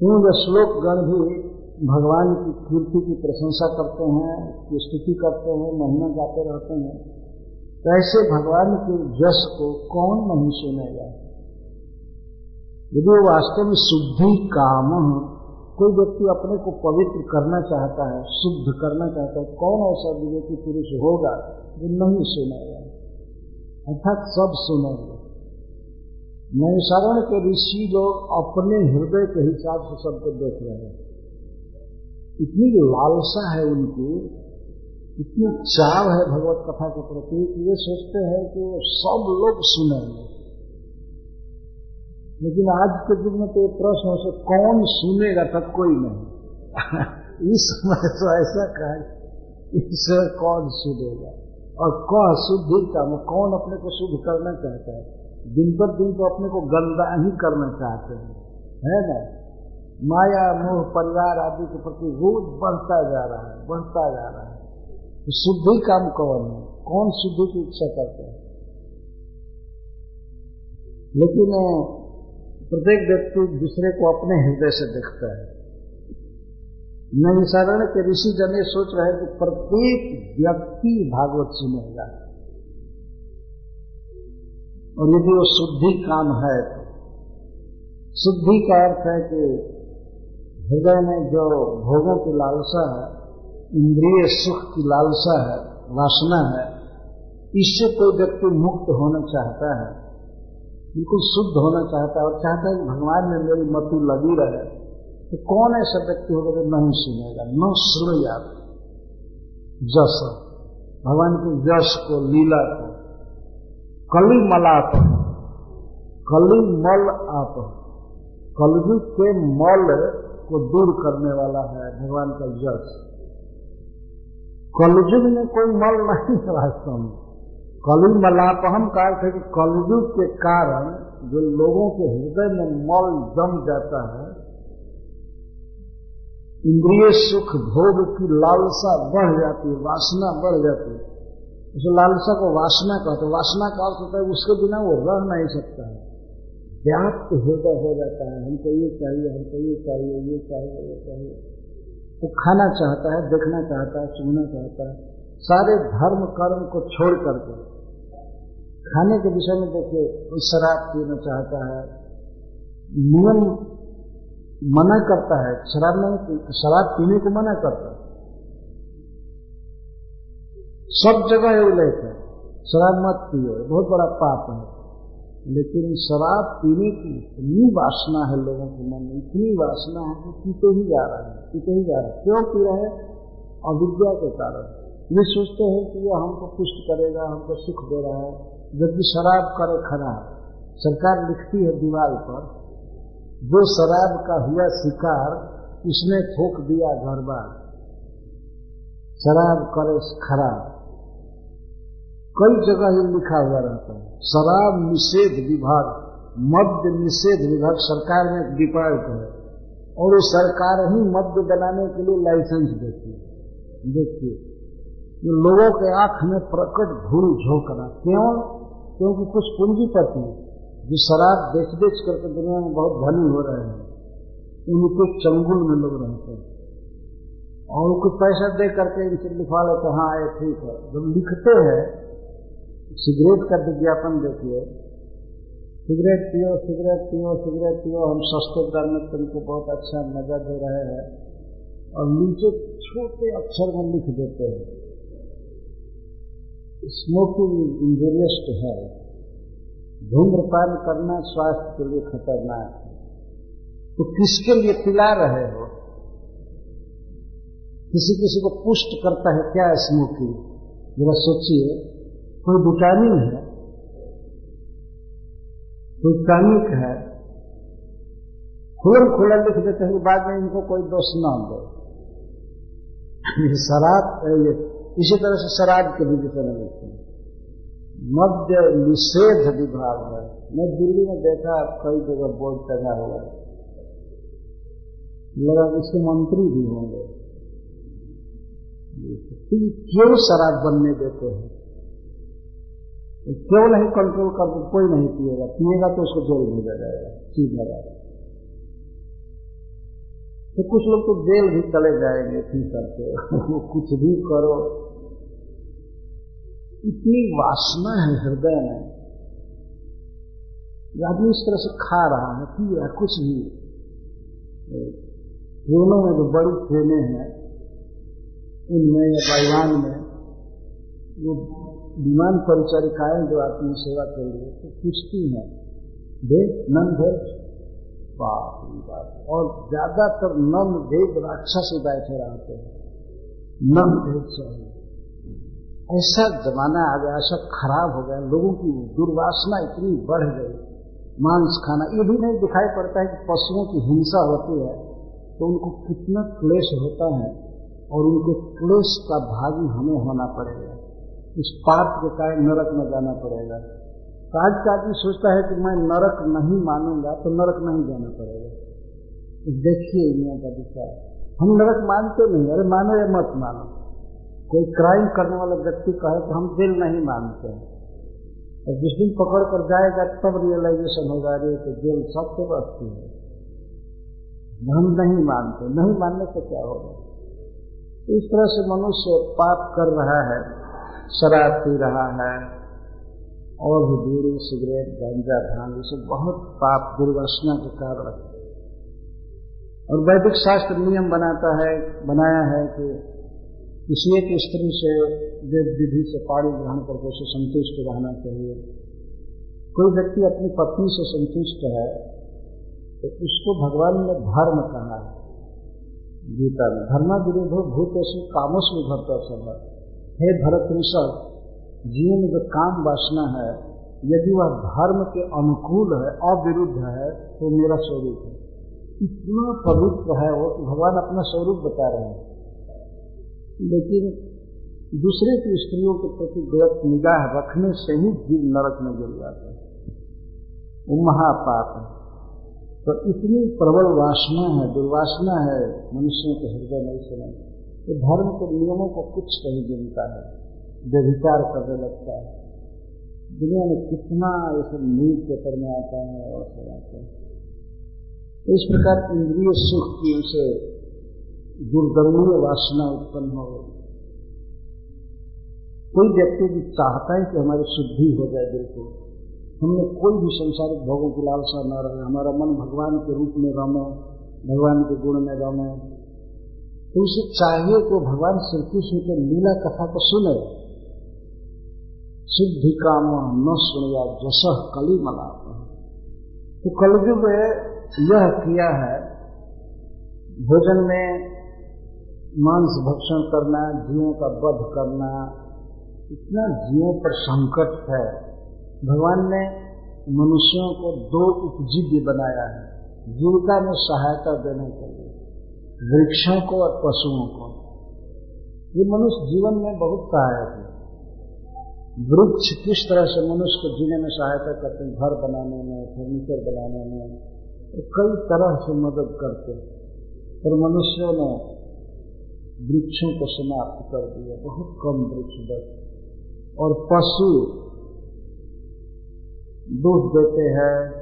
पुण्य श्लोक गण भी भगवान की कीर्ति की प्रशंसा करते हैं, की स्तुति करते हैं, महिमा गाते रहते हैं। ऐसे भगवान के जस को कौन नहीं सुनेगा? यदि वास्तव में शुद्धि काम कोई व्यक्ति अपने को पवित्र करना चाहता है, शुद्ध करना चाहता है, कौन ऐसा विवेकी पुरुष होगा जो नहीं सुनेगा अर्थात सब सुनेंगे नैसारण के ऋषि लोग अपने हृदय के हिसाब से सबको देख रहे हैं, इतनी लालसा है उनकी, इतनी चाव है भगवत कथा के प्रति, ये सोचते हैं कि सब लोग सुनेंगे लेकिन आज के युग में तो ये प्रश्न हो कौन सुनेगा? तक कोई नहीं। <laughs> इस समय तो ऐसा कहा इसे कौन सुनेगा? और कह शुद्धि का कौन अपने को शुद्ध करना चाहता है? दिन पर दिन तो अपने को गंदा ही करना चाहते हैं। है ना? माया, मोह, परिवार आदि के प्रति रोज बढ़ता जा रहा है बढ़ता जा रहा है। तो शुद्धि काम कौन है? कौन शुद्धि की इच्छा करता है? लेकिन प्रत्येक व्यक्ति दूसरे को अपने हृदय से देखता है। नैसारण के ऋषि जन ये सोच रहे हैं कि प्रत्येक व्यक्ति भागवत सुनेगा, और यदि वो शुद्धि काम है तो शुद्धि का अर्थ है कि हृदय में जो भोगों की लालसा है, इंद्रिय सुख की लालसा है, वासना है, इससे कोई व्यक्ति मुक्त होना चाहता है। बिल्कुल शुद्ध होना चाहता है और चाहता है कि भगवान में मेरी मतु लगी रहे तो कौन ऐसा व्यक्ति होगा जो नहीं सुनेगा? न श्रेया। जस। भगवान के यश को, लीला को। कली मलाप कली मल आप कलयुग के मल को दूर करने वाला है भगवान का यश कलयुग में कोई मल नहीं है वास्तव में। कलि मलापहम का अर्थ है कि कलयुग के कारण जो लोगों के हृदय में मल जम जाता है, इंद्रिय सुख भोग की लालसा बढ़ जाती है, वासना बढ़ जाती है। उसे लालसा को वासना कहते वासना का अर्थ होता है उसके बिना वो रह नहीं सकता है। व्याप्त हृदय हो जाता है। हमको ये चाहिए, हमको ये चाहिए ये चाहिए ये चाहिए। वो खाना चाहता है, देखना चाहता है, सुनना चाहता है। सारे धर्म कर्म को छोड़ करके खाने के विषय में देखिए, कोई शराब पीना चाहता है, नियम मना करता है, शराब नहीं शराब पीने को मना करता है। सब जगह उल्लेख है, शराब मत पियो बहुत बड़ा पाप है। लेकिन शराब पीने की इतनी वासना है लोगों के मन में, इतनी वासना है कि पीते ही जा रहे हैं, पीते ही जा रहे हैं। क्यों पी रहे हैं? अविद्या के कारण। ये सोचते हैं कि ये हमको पुष्ट करेगा, हमको सुख दे रहा है। जबकि शराब करे खराब सरकार लिखती है दीवार पर, जो शराब का हुआ शिकार उसने थोक दिया घर बार शराब करे खराब कई जगह ये लिखा हुआ रहता है, शराब निषेध विभाग, मद्य निषेध विभाग, सरकार एक डिपार्ट है, और वो सरकार ही मद्य बनाने के लिए लाइसेंस देती है। देखिए ये लोगों के आँख में प्रकट धूल झोंकना क्यों? क्योंकि कुछ पूंजीपति जो शराब बेच बेच करके दुनिया में बहुत धनी हो रहे हैं उनके चंगुल में लोग रहते हैं। और कुछ पैसा दे करके इनसे लिखवा लेते हाँ ये ठीक है। जब लिखते हैं, सिगरेट का विज्ञापन देखिए। सिगरेट पियो सिगरेट पियो सिगरेट पियो, हम सस्ते दर में तुमको बहुत अच्छा मज़ा दे रहे हैं। और नीचे छोटे अक्षर में लिख देते हैं। स्मोकिंग इंजूरियस्ट है। धूम्रपान करना स्वास्थ्य के लिए खतरनाक है। तो किसके लिए पिला रहे हो? किसी किसी को पुष्ट करता है क्या स्मोकिंग? जरा सोचिए, कोई विटामिन है? कोई टॉनिक है? खुलम खुला लिख देते हैं, बाद में इनको कोई दोष ना दो। <clears throat> शराब ये इसी तरह से शराब के भी में लिखते हैं। मध्य निषेध विभाग है। मैं दिल्ली में देखा कई जगह बोर्ड टंगा हुआ लगा इसके मंत्री भी होंगे। क्यों शराब बनने देते हैं? क्यों नहीं कंट्रोल कर कोई नहीं पिएगा। पिएगा तो उसको जेल भेजा जाएगा, चीज़ जाएगा तो कुछ लोग तो जेल भी चले जाएँगे पी करके वो कुछ भी करो। इतनी वासना है हृदय में आदमी इस तरह से खा रहा है पी रहा कुछ भी ट्रेनों में जो बड़ी ट्रेनें हैं, उनमें या बाईवान में, वो विमान परिचारिकाएँ जो आती हैं सेवा के लिए तो पूछती हैं। वेज नन वेज बाप और ज़्यादातर नन वेज राक्षस ही बैठे रहते हैं। नन वेज चाहिए ऐसा जमाना आ गया, ऐसा खराब हो गया, लोगों की दुर्वासना इतनी बढ़ गई, मांस खाना, ये भी नहीं दिखाई पड़ता है कि पशुओं की हिंसा होती है तो उनको कितना क्लेश होता है और उनके क्लेश का भागी हमें होना पड़ेगा। इस पाप के कारण नरक में जाना पड़ेगा। तो आज का आदमी सोचता है कि मैं नरक नहीं मानूँगा तो नरक नहीं जाना पड़ेगा। देखिए यहाँ का विचार। हम नरक मानते नहीं, अरे मानो या मत मानो। कोई क्राइम करने वाला व्यक्ति कहे तो हम दिल नहीं मानते हैं। और जिस दिन पकड़ कर जाएगा, तब रियलाइजेशन हो जा होगा, अरे तो जेल सबसे बचती है। हम नहीं मानते नहीं मानने से क्या होगा? इस तरह से मनुष्य पाप कर रहा है, शराब पी रहा है, और भी बीड़ी, सिगरेट, गांजा ये सब बहुत पाप, दुर्वासना के कारण। है और वैदिक शास्त्र नियम बनाता है, बनाया है कि किसी एक स्त्री से वेद विधि से पाड़ी ग्रहण करके उसे संतुष्ट रहना चाहिए। कोई व्यक्ति अपनी पत्नी से संतुष्ट है तो उसको भगवान ने धर्म कहा है। गीता में धर्म विरोधो भूत ऐसे कामों से भरता सब हे भरत ऋषभ जीवन जो काम वासना है, यदि वह धर्म के अनुकूल है, अविरुद्ध है तो मेरा स्वरूप है। इतना पवित्र है वो कि भगवान अपना स्वरूप बता रहे हैं। लेकिन दूसरे की स्त्रियों के प्रति गलत निगाह रखने से ही जीव नरक में गिर जाता है। वो महापाप है। तो इतनी प्रबल वासना है, दुर्वासना है मनुष्यों के हृदय नहीं सुना तो धर्म के नियमों को कुछ नहीं गिनता है, व्यभिचार करने लगता है। दुनिया में कितना ऐसे न्यूज़ पेपर में आता है और सब आता है। इस प्रकार इंद्रिय सुख की उसे दुर्गम्य वासना उत्पन्न हो गई। कोई व्यक्ति भी चाहता है कि हमारी शुद्धि हो जाए बिल्कुल, हमने कोई भी संसारिक भोगों की लालसा न रहे, हमारा मन भगवान के रूप में रमे, भगवान के गुण में रमे तो उसे चाहिए कि भगवान श्री कृष्ण के लीला कथा को सुने। सिद्धि काम न सुनिया जस कली मना तो कलयुग में यह किया है, भोजन में मांस भक्षण करना, जीवों का वध करना, इतना जीवों पर संकट है। भगवान ने मनुष्यों को दो उपजीव्य बनाया है जीविका में सहायता देने के लिए, वृक्षों को और पशुओं को। ये मनुष्य जीवन में बहुत सहायक है। वृक्ष किस तरह से मनुष्य को जीने में सहायता करते हैं, घर बनाने में, फर्नीचर बनाने में तो कई तरह से मदद करते हैं। पर मनुष्यों ने वृक्षों को समाप्त कर दिया। बहुत कम वृक्ष बच और पशु दूध देते हैं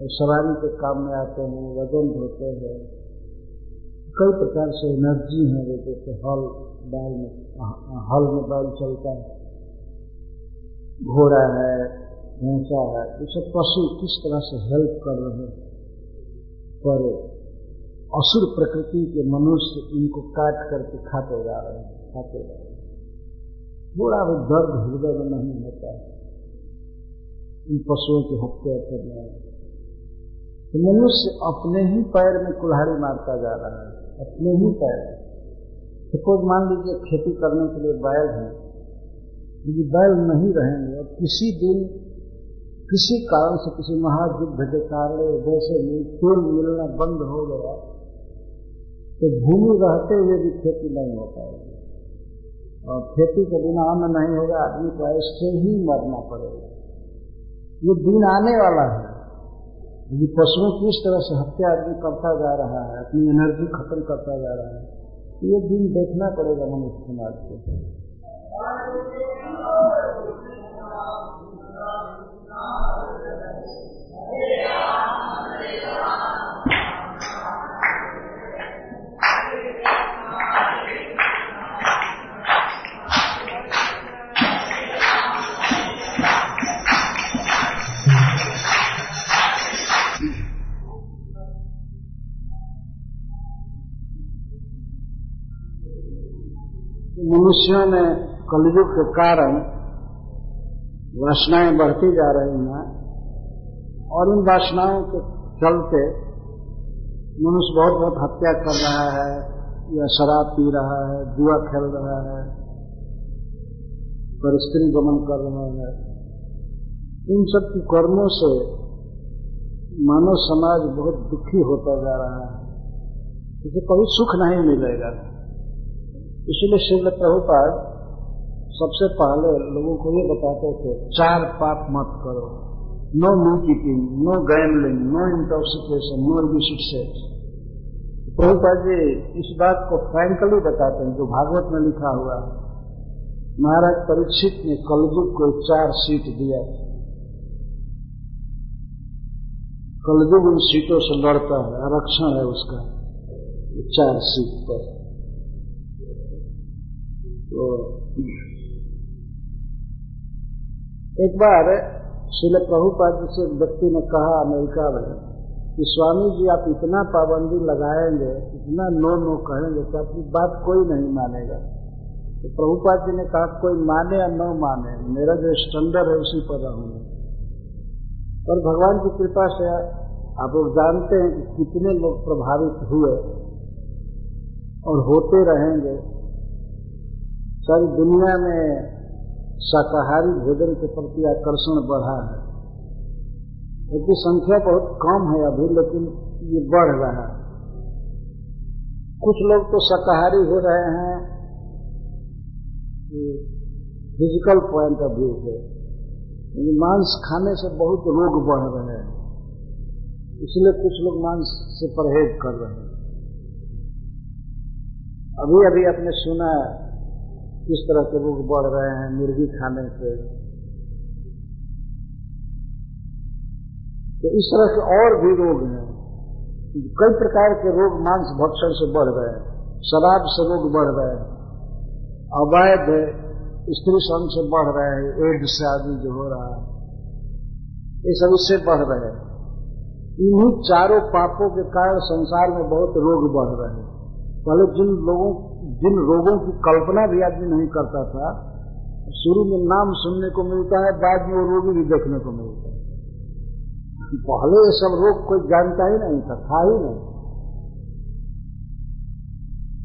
और सवारी के काम में आते हैं, वज़न ढोते हैं। कई प्रकार से एनर्जी है वो, जैसे हल बैल में, हल में बैल चलता है। घोड़ा है, भैंसा है सब पशु किस तरह से हेल्प कर रहे हैं? पर असुर प्रकृति के मनुष्य इनको काट करके खाते जा रहे हैं, खाते जा रहे हैं। थोड़ा भी दर्द हृदय में नहीं होता है। इन पशुओं की हत्या करने तो मनुष्य अपने ही पैर में कुल्हाड़ी मारता जा रहा है, अपने ही पैर तो सपोज़ मान लीजिए खेती करने के लिए बैल है। यदि बैल नहीं रहेंगे और किसी दिन किसी कारण से किसी महायुद्ध के कारण जैसे तेल मिलना बंद हो गया तो भूमि रहते हुए भी खेती नहीं हो पाएगी। और खेती के बिना अन्न नहीं होगा, आदमी को ऐसे ही मरना पड़ेगा। ये दिन आने वाला है। ये पशुओं की इस तरह से हत्या आदमी करता जा रहा है, अपनी एनर्जी खत्म करता जा रहा है। ये दिन देखना पड़ेगा मनुष्य समाज को मनुष्यों में कलयुग के कारण वासनाएँ बढ़ती जा रही हैं और इन वासनाओं के चलते मनुष्य बहुत बहुत हत्या कर रहा है, या शराब पी रहा है, जुआ खेल रहा है, पर स्त्री गमन कर रहा है। इन सब कर्मों से मानव समाज बहुत दुखी होता जा रहा है। इसे कभी सुख नहीं मिलेगा। इसलिए शिव प्रभुपाद सबसे पहले लोगों को ये बताते थे, चार पाप मत करो। No meat eating no gambling no intoxication no illicit sex Prabhupada ji, इस बात को फ्रैंकली बताते हैं, जो भागवत में लिखा हुआ है। महाराज परीक्षित ने कलयुग को चार सीट दिया। कलयुग उन सीटों से लड़ता है, आरक्षण है उसका, चार सीट पर। तो एक बार शिल प्रभुपाद जी से व्यक्ति ने कहा अमेरिका में कि स्वामी जी, आप इतना पाबंदी लगाएँगे, इतना नो नो कहेंगे तो अपनी बात कोई नहीं मानेगा। तो प्रभुपाद जी ने कहा, कोई माने या न माने, मेरा जो स्टैंडर्ड है उसी पर रहूँगा और भगवान की कृपा से आप लोग जानते हैं कि कितने लोग प्रभावित हुए और होते रहेंगे। सारी दुनिया में शाकाहारी भोजन के प्रति आकर्षण बढ़ा है। इसकी संख्या बहुत कम है अभी, लेकिन ये बढ़ रहा है। कुछ लोग तो शाकाहारी हो रहे हैं। फ़िज़िकल पॉइंट ऑफ़ व्यू से। मांस खाने से बहुत रोग बढ़ रहे हैं। इसलिए कुछ लोग मांस से परहेज कर रहे हैं। अभी अभी आपने सुना किस तरह के रोग बढ़ रहे हैं, मुर्गी खाने से। तो इस तरह के और भी रोग हैं। कई प्रकार के रोग मांस भक्षण से बढ़ रहे हैं शराब से रोग बढ़ रहे हैं अवैध स्त्री संघ से बढ़ रहे हैं, एड्स से आदि जो हो रहा है, ये सब इससे बढ़ रहे हैं। इन्हीं चारों पापों के कारण संसार में बहुत रोग बढ़ रहे हैं। पहले जिन लोगों, जिन रोगों की कल्पना भी आदमी नहीं करता था, शुरू में नाम सुनने को मिलता है, बाद में वो रोगी भी देखने को मिलता है। पहले ये सब रोग कोई जानता ही नहीं था था ही नहीं।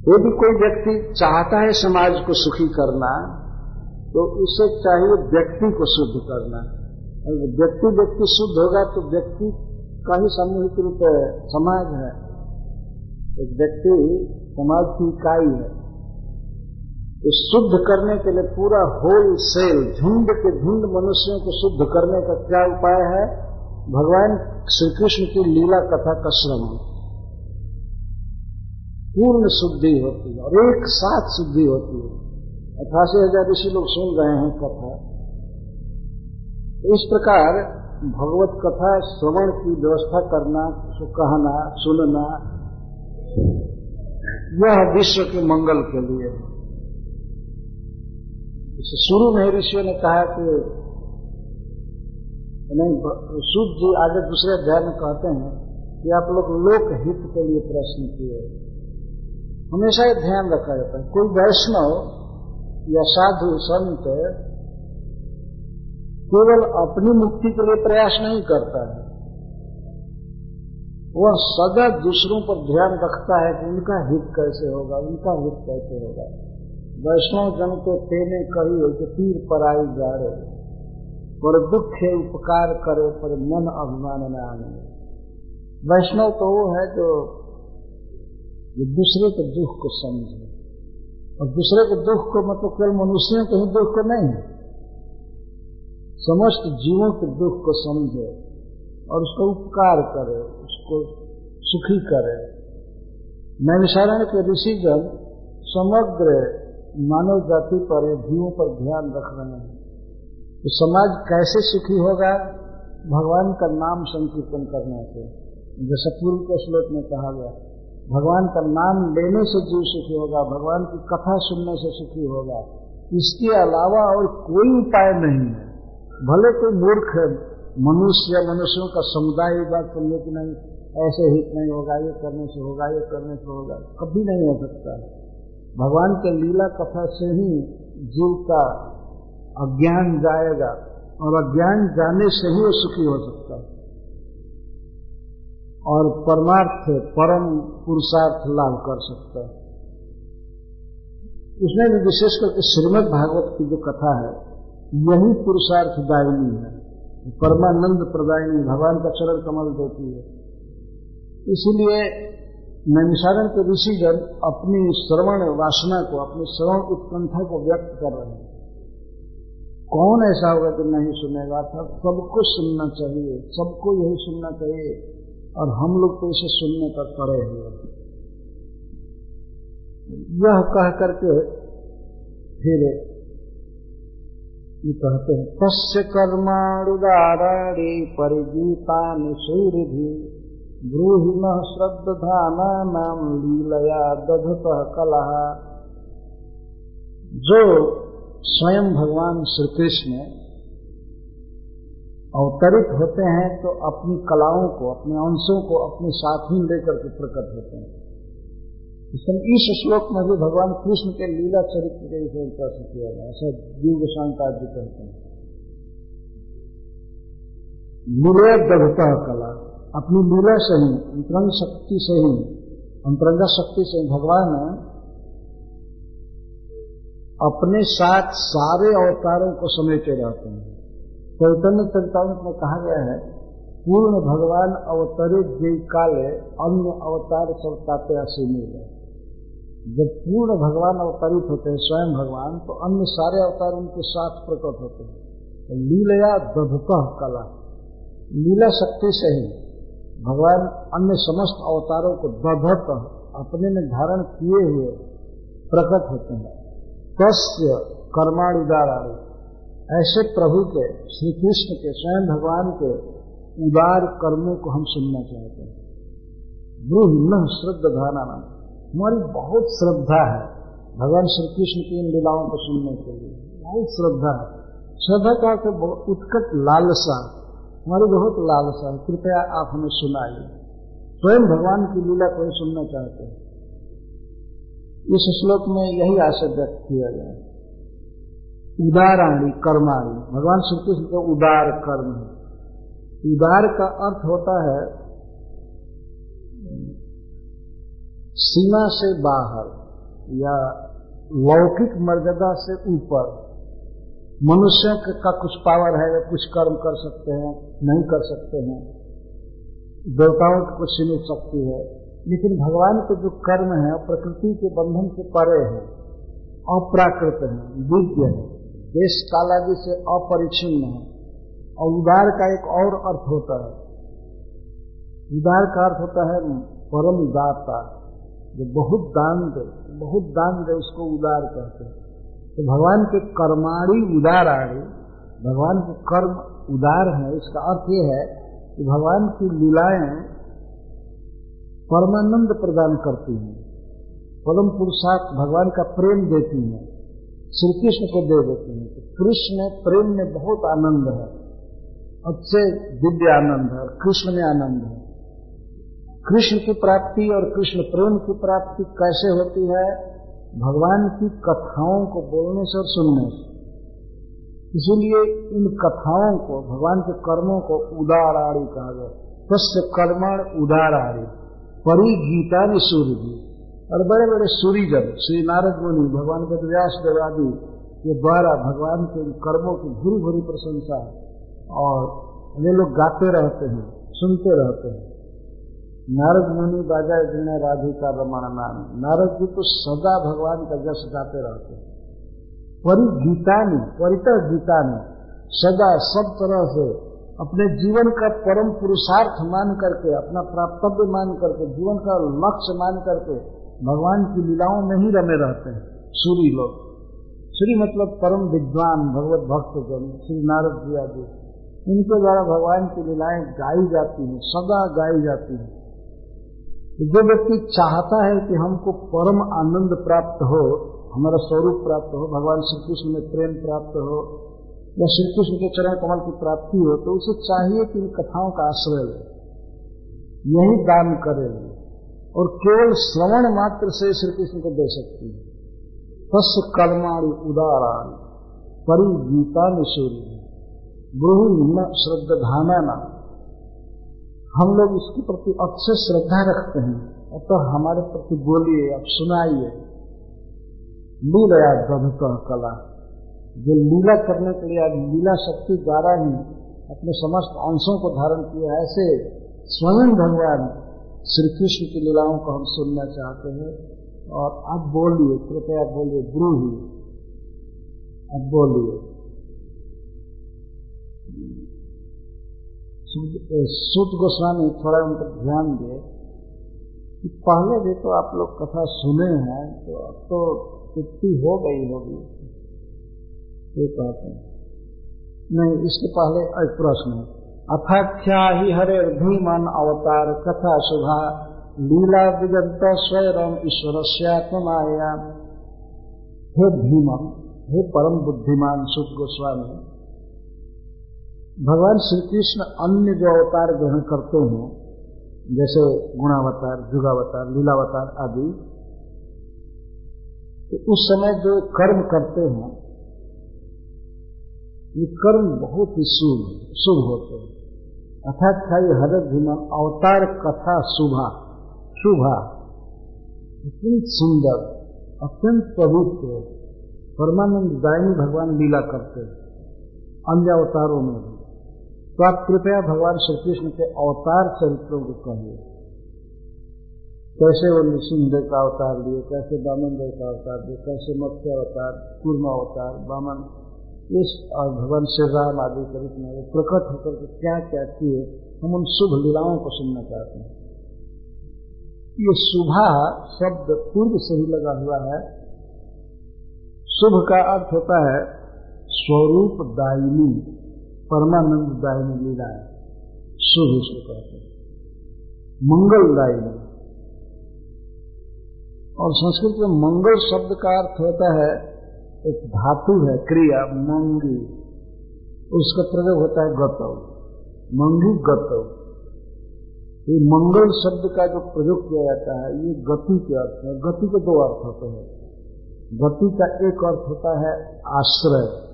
यदि कोई व्यक्ति चाहता है समाज को सुखी करना तो उसे चाहिए व्यक्ति को शुद्ध करना। व्यक्ति व्यक्ति शुद्ध होगा तो व्यक्ति का ही सामूहिक रूप समाज है। एक व्यक्ति समाज की इकाई है। तो शुद्ध करने के लिए पूरा होल सेल झुंड के झुंड मनुष्यों को शुद्ध करने का क्या उपाय है? भगवान श्री कृष्ण की लीला कथा का श्रवण। पूर्ण शुद्धि होती है और एक साथ शुद्धि होती है। अठासी हज़ार ऋषि लोग सुन रहे हैं कथा। इस प्रकार भगवत कथा, श्रवण की व्यवस्था करना कहना, सुनना यह विश्व के मंगल के लिए। है शुरू में ऋषियों ने कहा कि नहीं सूद जी आगे दूसरे अध्याय में कहते हैं कि आप लोग लोक हित के लिए प्रश्न किए। हमेशा ये ध्यान रखा जाता है। कोई वैष्णव या साधु, संत केवल अपनी मुक्ति के लिए प्रयास नहीं करता है। वह सदा दूसरों पर ध्यान रखता है कि उनका हित कैसे होगा, उनका हित कैसे होगा। वैष्णव जन को तेने कही हो कि तीर पर आई जा रहे पर दुख है उपकार करे, पर मन अभिमान न आने। वैष्णव तो वो है जो दूसरे के दुख को समझे। और दूसरे के दुख को मतलब केवल मनुष्यों के ही दुख को नहीं, समस्त जीवों के दुख को समझे और उसका उपकार करे उसको सुखी करे। नैविशारण के ऋषिगण समग्र मानव जाति पर जीवों पर ध्यान रख रहे हैं। तो समाज कैसे सुखी होगा? भगवान का नाम संकीर्तन करने से। जैसे पूर्व के श्लोक में कहा गया, भगवान का नाम लेने से जीव सुखी होगा, भगवान की कथा सुनने से सुखी होगा। इसके अलावा और कोई उपाय नहीं है। भले कोई मूर्ख है, मनुष्य या मनुष्यों का समुदाय बात करने की नहीं ऐसे हित नहीं होगा, ये करने से होगा, ये करने से होगा। कभी नहीं हो सकता। भगवान के लीला कथा से ही जीव का अज्ञान जाएगा और अज्ञान जाने से ही वो सुखी हो सकता है। और परमार्थ, परम पुरुषार्थ लाभ कर सकता है। उसमें भी विशेष करके श्रीमद भागवत की जो कथा है, यही पुरुषार्थ दायनी है। परमानंद प्रदायनी, भगवान का चरण कमल देती है। इसीलिए नैमिषारण के ऋषिगण अपनी श्रवण वासना को, अपनी श्रवण उत्कंठा को व्यक्त कर रहे हैं, कौन ऐसा होगा जो नहीं सुनेगा? था सबको सुनना चाहिए, सबको यही सुनना चाहिए, और हम लोग तो इसे सुनने पर पड़े हुए यह कह करके फिर ये कहते हैं, तस्य कर्माणुदाराणी परिगीता सूर्य ब्रूहि न श्रद्धाना नाम लीलया दधत कला जो स्वयं भगवान श्री कृष्ण अवतरित होते हैं तो अपनी कलाओं को, अपने अंशों को अपने साथ ही लेकर के प्रकट होते हैं। इस श्लोक में भी भगवान कृष्ण के लीला चरित्र के विषय का किया गया ऐसा जीव गोस्वामी जी कहते हैं। लीला दधता कला अपनी लीला से ही, अंतरंग शक्ति से ही, अंतरंगा शक्ति से भगवान अपने साथ सारे अवतारों को समेटे रहते हैं। चैतन्य चरितामृत में कहा गया है, पूर्ण भगवान अवतरित जय काले अन्य अवतार सब ताते असीमित है। जब पूर्ण भगवान अवतरित होते हैं, स्वयं भगवान तो अन्य सारे अवतार उनके साथ प्रकट होते हैं। तो लीलया दधत कला। लीला शक्ति से ही भगवान अन्य समस्त अवतारों को दधत अपने में धारण किए हुए प्रकट होते हैं। तस्य कर्माणुदाराणी ऐसे प्रभु के श्री कृष्ण के, स्वयं भगवान के उदार कर्मों को हम सुनना चाहते हैं। ब्रूह न श्रद्धा नाम हमारी बहुत श्रद्धा है भगवान श्री कृष्ण की इन लीलाओं को सुनने के लिए। बहुत श्रद्धा है। श्रद्धा का तो उत्कट लालसा हमारी बहुत लालसा है। कृपया आप हमें सुनाइए। स्वयं भगवान की लीला कोई सुनना चाहते हैं? इस श्लोक में यही आशय व्यक्त किया गया उदाराणी कर्माणी। भगवान श्री कृष्ण का उदार कर्म है। उदार का अर्थ होता है, सीमा से बाहर या लौकिक मर्यादा से ऊपर। मनुष्य का कुछ पावर है या कुछ कर्म कर सकते हैं, नहीं कर सकते हैं। देवताओं की कुछ सीमित शक्ति है। लेकिन भगवान के जो कर्म है प्रकृति के बंधन से परे है, अप्राकृत है दिव्य है। देश कालादि से अपरिचिन्न है। और उदार का एक और अर्थ होता है। उदार का अर्थ होता है परम दाता। जो बहुत दान दे, बहुत दान दे, उसको उदार कहते हैं। तो भगवान के कर्माणी उदार आड़ी भगवान के कर्म उदार है, इसका अर्थ यह है कि भगवान की लीलाएँ परमानंद प्रदान करती हैं। परम पुरुषार्थ भगवान का प्रेम देती हैं, श्री कृष्ण को दे देती हैं। तो कृष्ण प्रेम में बहुत आनंद है, अच्छे दिव्य आनंद है, कृष्ण में आनंद है। कृष्ण की प्राप्ति और कृष्ण प्रेम की प्राप्ति कैसे होती है? भगवान की कथाओं को बोलने से और सुनने से। इसीलिए इन कथाओं को, भगवान के कर्मों को उदार उदाराड़ी कहा गया। तस्य कर्मण उदाराड़ी परी गीता ने सूर्य जी और बड़े बड़े सूरीजन, श्री नारद मुनि, भगवान के व्यास देवादि के द्वारा भगवान के कर्मों की भूरी भूरी प्रशंसा। और ये लोग गाते रहते हैं, सुनते रहते हैं। नारद मुनि बाजा जिन्हें राधिका रमण नाम नारद जी तो सदा भगवान का जस गाते रहते हैं। परि गीता ने परितर गीता ने सदा सब तरह से अपने जीवन का परम पुरुषार्थ मान करके, अपना प्राप्तव्य मान करके, जीवन का लक्ष्य मान करके भगवान की लीलाओं में ही रमे रहते हैं, सूरी लोग। श्री मतलब परम विद्वान, भगवत भक्त जन श्री नारद जी आदि। इनके द्वारा भगवान की लीलाएँ गाई जाती हैं, सदा गाई जाती हैं। जो व्यक्ति चाहता है कि हमको परम आनंद प्राप्त हो, हमारा स्वरूप प्राप्त हो, भगवान श्री कृष्ण में प्रेम प्राप्त हो, या श्री कृष्ण के चरण कमल की प्राप्ति हो तो उसे चाहिए कि इन कथाओं का आश्रय ले। यही दान करेंगे और केवल श्रवण मात्र से श्री कृष्ण को दे सकती है। तस् कर्माणी उदाराणी परि गीता निशूरी ब्रूही न श्रद्धाना न हम लोग इसके प्रति अक्षय श्रद्धा रखते हैं। अतः तो हमारे प्रति बोलिए, अब सुनाइए। लीला गभत कला। जो लीला करने के लिए लीला शक्ति द्वारा ही अपने समस्त अंशों को धारण किया, ऐसे स्वयं भगवान श्री कृष्ण की लीलाओं को हम सुनना चाहते हैं। और अब बोलिए, कृपया बोलिए गुरु ही अब बोलिए। सूत गोस्वामी थोड़ा उन पर ध्यान दे कि पहले भी तो आप लोग कथा सुने हैं तो अब तो तृप्ति हो गई होगी। ये कहते हैं। नहीं, इसके पहले एक प्रश्न है। अथाख्या ही हरे भीमन अवतार कथा शुभा, लीला विगत स्वयं ईश्वर आत्माया हे भीमन हे परम बुद्धिमान सुख गोस्वामी भगवान श्री कृष्ण अन्य जो अवतार ग्रहण करते हैं, जैसे गुणावतार जुगावतार लीलावतार आदि तो उस समय जो कर्म करते हैं, ये कर्म बहुत ही शुभ शुभ होते हैं। अर्थात खाई हरत भीमन अवतार कथा शुभा शुभा। अत्यंत सुंदर, अत्यंत पवित्र परमानंद दायनी भगवान लीला करते हैं, अन्य अवतारों में भी। तो आप कृपया भगवान श्री कृष्ण के अवतार चरित्रों को कहिए। कैसे वो नृसिंहदेव का अवतार लिए, कैसे बामन देव का अवतार लिए, कैसे मत्स्य अवतार, कूर्म अवतार, बामन, इस और भगवान श्री राम आदि के रूप में प्रकट होकर के क्या क्या किए, हम उन शुभ लीलाओं को सुनना चाहते हैं। ये शुभा शब्द पूर्व से ही लगा हुआ है। शुभ का अर्थ होता है स्वरूप दायिनी परमानंद दायिनी लीला है। शुभ इसको कहते हैं। मंगलदायिनी और संस्कृत में मंगल शब्द का अर्थ होता है, एक धातु है, क्रिया, मंगी। उसका प्रयोग होता है गतव मंगी गतव ये मंगल शब्द का जो प्रयोग किया जाता है, ये गति के अर्थ है। गति के दो अर्थ होते हैं। गति का एक अर्थ होता है आश्रय।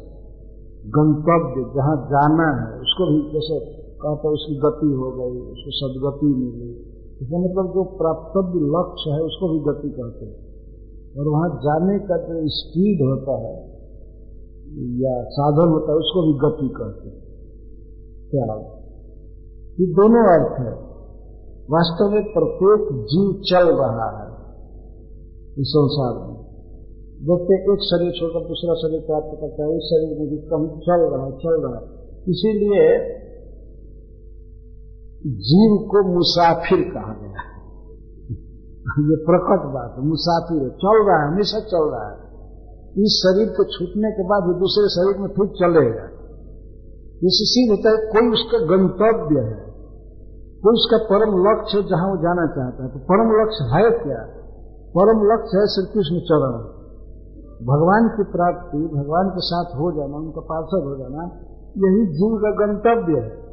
गंतव्य जहाँ जाना है, उसको भी जैसे कहते उसकी गति हो गई, उसको सदगति मिली। इसका मतलब जो प्राप्तव्य लक्ष्य है, उसको भी गति कहते हैं। और वहाँ जाने का जो स्पीड होता है, या साधन होता है, उसको भी गति कहते हैं। क्या? ये दोनों अर्थ है। वास्तव में प्रत्येक जीव चल रहा है इस संसार में। जैसे एक शरीर छोड़कर दूसरा शरीर प्राप्त करता है, इस शरीर में भी कहीं चल रहा है, चल रहा है। इसीलिए जीव को मुसाफिर कहा गया ये प्रकट बात है, मुसाफिर है, चल रहा है, हमेशा चल रहा है। इस शरीर को छूटने के बाद दूसरे शरीर में फिर चलेगा। इससे होता है, कोई उसका गंतव्य है, कोई उसका परम लक्ष्य जहाँ वो जाना चाहता है। तो परम लक्ष्य है क्या? परम लक्ष्य है श्री कृष्ण चरण। भगवान की प्राप्ति, भगवान के साथ हो जाना, उनका पार्षद हो जाना, यही जीव का गंतव्य है।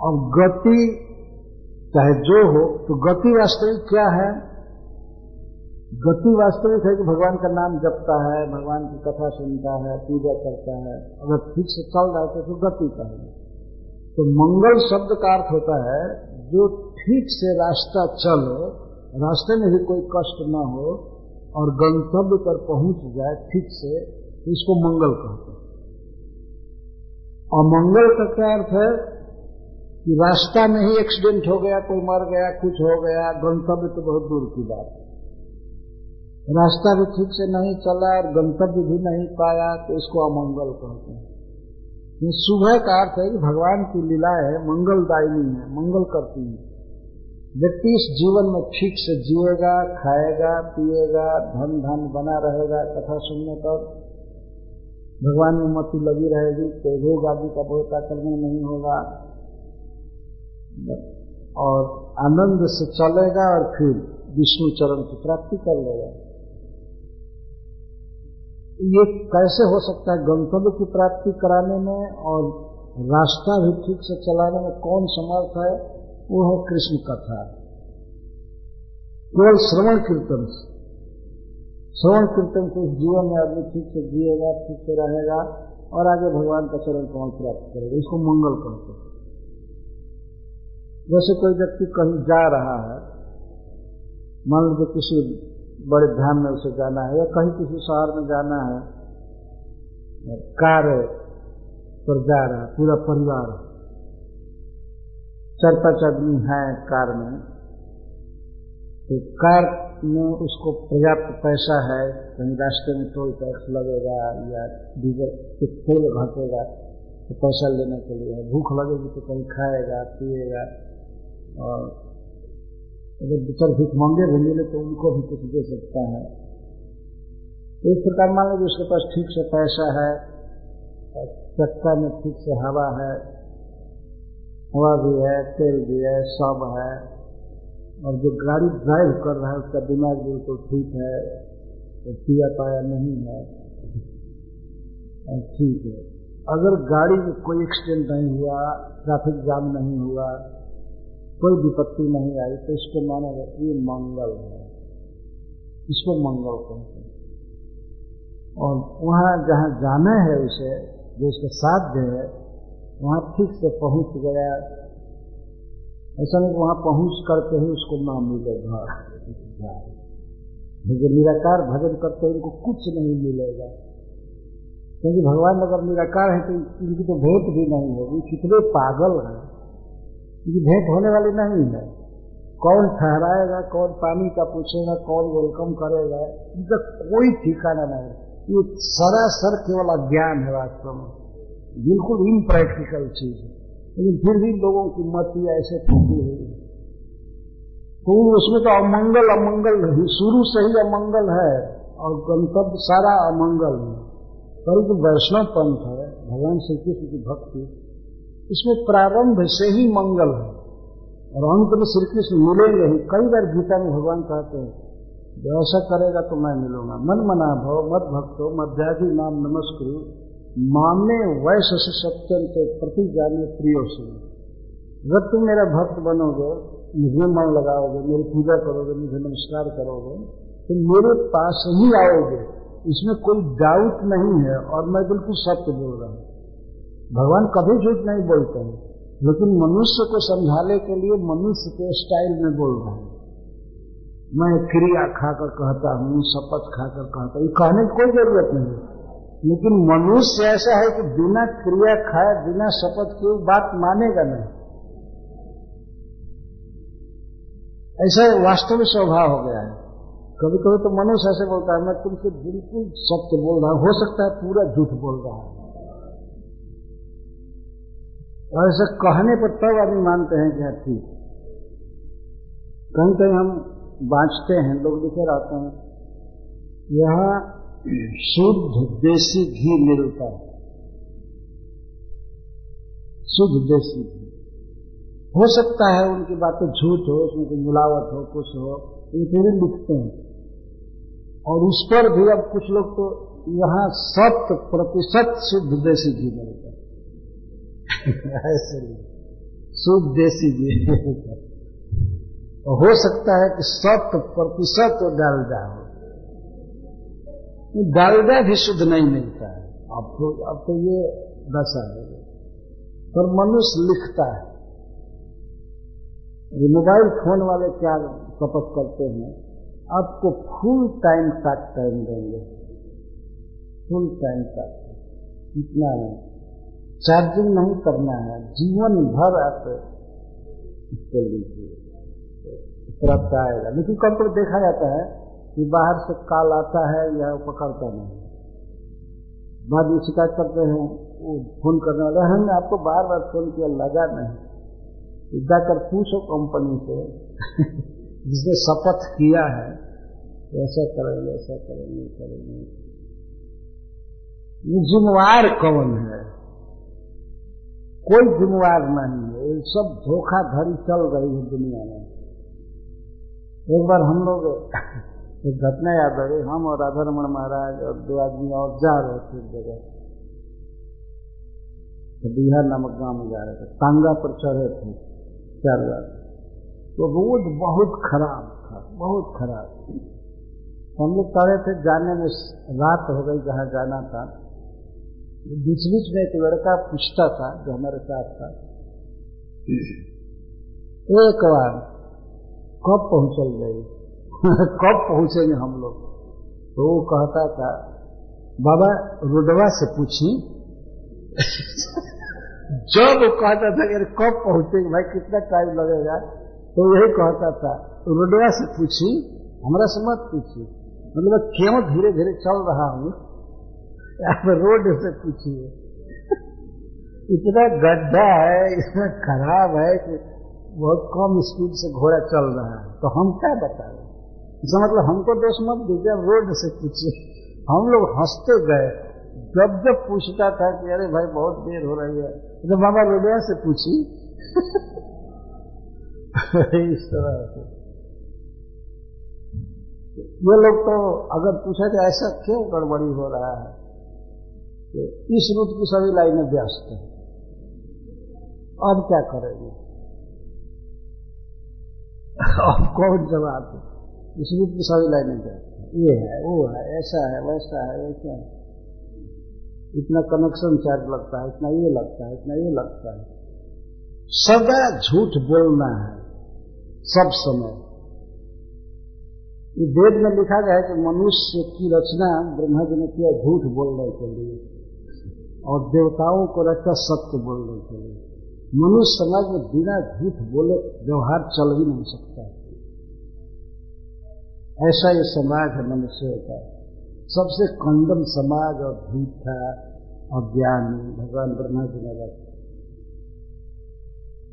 और गति, चाहे जो हो तो गति वास्तविक क्या है? गति वास्तविक है कि भगवान का नाम जपता है, भगवान की कथा सुनता है, पूजा करता है। अगर ठीक से चल रहा है तो गति का है। तो मंगल शब्द का अर्थ होता है, जो ठीक से रास्ता चले, रास्ते में भी कोई कष्ट न हो और गंतव्य पर पहुँच जाए ठीक से तो इसको मंगल कहते हैं। और मंगल का क्या अर्थ है? कि रास्ता में ही एक्सीडेंट हो गया, कोई मर गया, कुछ हो गया, गंतव्य तो बहुत दूर की बात है। रास्ता भी ठीक से नहीं चला और गंतव्य भी नहीं पाया तो इसको अमंगल कहते हैं। सुबह का अर्थ है कि भगवान की लीलाएँ मंगलदायी है, मंगल करती है। व्यक्ति इस जीवन में ठीक से जिएगा, खाएगा, पिएगा, धन धन बना रहेगा, कथा सुनने पर भगवान में मती लगी रहेगी, कोई रोग आदि का बहुत आक्रमण नहीं होगा। और आनंद से चलेगा और फिर विष्णु चरण की प्राप्ति कर लेगा। ये कैसे हो सकता है गंतव्य की प्राप्ति कराने में और रास्ता भी ठीक से चलाने में कौन समर्थ है? वो है कृष्ण कथा। केवल श्रवण कीर्तन से। श्रवण कीर्तन से जीवन में आदमी ठीक से जिएगा, ठीक से रहेगा और आगे भगवान का चरण कौन प्राप्त करेगा? इसको मंगल कहते हैं। जैसे कोई व्यक्ति कहीं जा रहा है, मान लीजिए किसी बड़े ध्यान में उसे जाना है या कहीं किसी शहर में जाना है, कार पर जा रहा है, पूरा परिवार चार पाँच आदमी है कार में तो कार में उसको पर्याप्त पैसा है, कहीं रास्ते में टोल टैक्स लगेगा या डीजल तेल घटेगा तो पैसा लेने के लिए, भूख लगेगी तो कहीं खाएगा, पिएगा, और अगर बिचर भीख मांगे भी मिले तो उनको भी कुछ दे सकता है। एक प्रकार मान लीजिए उसके पास ठीक से पैसा है चक्का में ठीक से हवा है हवा भी है, तेल भी है, सब है। और जो गाड़ी ड्राइव कर रहा है, उसका दिमाग बिल्कुल ठीक है तो पिया पाया नहीं है। ठीक है। अगर गाड़ी में कोई एक्सीडेंट नहीं हुआ ट्रैफ़िक जाम नहीं हुआ, कोई विपत्ति नहीं आई तो इसको माना जाता ये मंगल है। इसको मंगल कहते हैं। और वहाँ जहाँ जाना है उसे, जो उसका साध्य है वहाँ ठीक से पहुँच गया। ऐसा नहीं वहाँ पहुँच करके ही उसको ना मिले घर जो निराकार भजन करते हैं उनको कुछ नहीं मिलेगा। क्योंकि भगवान अगर निराकार है तो इनकी तो भेंट भी नहीं होगी। कितने पागल हैं। ये भेंट होने वाली नहीं है। कौन ठहराएगा, कौन पानी का पूछेगा, कौन वेलकम करेगा। इनका कोई ठिकाना नहीं। ये सरासर केवल अज्ञान है वास्तव में। बिल्कुल इम्प्रैक्टिकल चीज़ है। लेकिन फिर भी लोगों की मत ऐसे फंसी हुई है। तो उसमें तो अमंगल अमंगल शुरू से ही अमंगल है और गंतव्य सारा अमंगल है। परंतु वैष्णव पंथ है, भगवान श्री कृष्ण की भक्ति। इसमें प्रारंभ से ही मंगल है। और अंत में श्री कृष्ण मिलेंगे ही। कई बार गीता में भगवान कहते हैं ऐसा करेगा तो मैं मिलूँगा। मन मना भव मत भक्तो मध्याधि नाम नमस्कृ मामे वैश्य सत्यम के प्रति जाने प्रियो से। अगर तुम मेरा भक्त बनोगे, मुझे मन लगाओगे, मेरी पूजा करोगे, मुझे नमस्कार करोगे तो मेरे पास ही आओगे। इसमें कोई डाउट नहीं है और मैं बिल्कुल सत्य बोल रहा हूँ। भगवान कभी झूठ नहीं बोलते हैं, लेकिन मनुष्य को समझाने के लिए मनुष्य के स्टाइल में बोल रहा हूँ। मैं क्रिया खाकर कहता हूँ, शपथ खाकर कहता हूँ कहने की कोई ज़रूरत नहीं लेकिन मनुष्य ऐसा है कि बिना क्रिया खाए, बिना शपथ किए बात मानेगा नहीं। ऐसा वास्तविक स्वभाव हो गया है। कभी कभी तो मनुष्य ऐसे बोलता है, मैं तुमसे बिल्कुल सत्य बोल रहा हूँ। हो सकता है पूरा झूठ बोल रहा है। और ऐसे कहने पर तब आदमी मानते हैं कि हाँ ठीक। कहीं कहीं हम बांचते हैं, लोग लिखे रहते हैं। यहाँ शुद्ध देसी घी मिलता है। शुद्ध देसी घी। हो सकता है उनकी बातें झूठ हो, उसमें कोई मिलावट हो, कुछ हो भी लिखते हैं। और उस पर भी अब कुछ लोग तो यहाँ शत प्रतिशत शुद्ध देसी घी मिलता है। <laughs> ऐसे शुद्ध देसी घी हो। सकता है कि शत प्रतिशत डाल हो डालडा भी शुद्ध नहीं मिलता है। अब तो अब तो ये दशा है। पर मनुष्य लिखता है। ये मोबाइल फ़ोन वाले क्या शपथ करते हैं? आपको फुल टाइम तक टाइम देंगे। फुल टाइम तक इतना है चार्जिंग नहीं करना है। जीवन भर आप इसको लीजिए। प्राप्त आएगा। लेकिन कब तक देखा जाता है कि बाहर से काल आता है या पकड़ता नहीं। बाद में शिकायत करते हैं, वो फ़ोन करने वाले हमने आपको बार बार फ़ोन किया, लगा नहीं। जाकर पूछो कंपनी से, <laughs> जिसने शपथ किया है, ऐसा करेंगे ऐसा करेंगे करेंगे। जिम्मेवार कौन है? कोई जिम्मेवार नहीं है। ये सब धोखाधड़ी चल रही है दुनिया में। एक बार हम लोग एक घटना याद आ गई। हम और राधा रमन महाराज और दो आदमी और जा रहे थे जगह। तो बिहार नामक गाँव में जा रहे थे। टांगा पर चढ़े थे चार बार। तो रोड बहुत खराब था, बहुत खराब। हम लोग चढ़े थे, जाने में रात हो गई जहाँ जाना था। बीच बीच में एक लड़का पूछता था, जो हमारे साथ था। एक बार कब पहुंचल गई? <laughs> कब पहुँचेंगे हम लोग? तो वो कहता था, बाबा रोडवा से पूछी। <laughs> जब वो कहता था यार कब पहुँचेंगे, भाई, कितना टाइम लगेगा? तो यही कहता था रोडवा से पूछी, हमारा से मत पूछी मतलब क्यों धीरे धीरे चल रहा हूँ आप रोड से पूछिए। <laughs> इतना गड्ढा है, इतना खराब है कि बहुत कम स्पीड से घोड़ा चल रहा है। तो हम क्या बताएँ? इसका मतलब हमको दोष मत दीजिए रोड से पूछिए हम लोग हँसते गए। जब जब पूछता था कि अरे भाई बहुत देर हो रही है तो बाबा रोडिया से पूछी। इस तरह से। ये लोग तो अगर पूछा जाए, ऐसा क्यों गड़बड़ी हो रहा है? तो इस रूट की सभी लाइनें व्यस्त हैं। अब क्या करेंगे? अब कौन जवाब है इस रूप की सभी लाइनें व्यस्त हैं। ये है, वो है, ऐसा है, वैसा है वैसा है? इतना कनेक्शन चार्ज लगता है, इतना ये लगता है, इतना ये लगता है। सदा झूठ बोलना है, सब समय। ये वेद में लिखा गया है कि मनुष्य की रचना ब्रह्मा जी ने किया झूठ बोलने के लिए, और देवताओं को रखा सत्य बोलने के लिए। मनुष्य समाज में बिना झूठ बोले व्यवहार चल ही नहीं सकता। ऐसा ये समाज है मनुष्य का। सबसे कंडम समाज और झूठा और ज्ञानी भगवान ब्रह्मा जी ने रखा।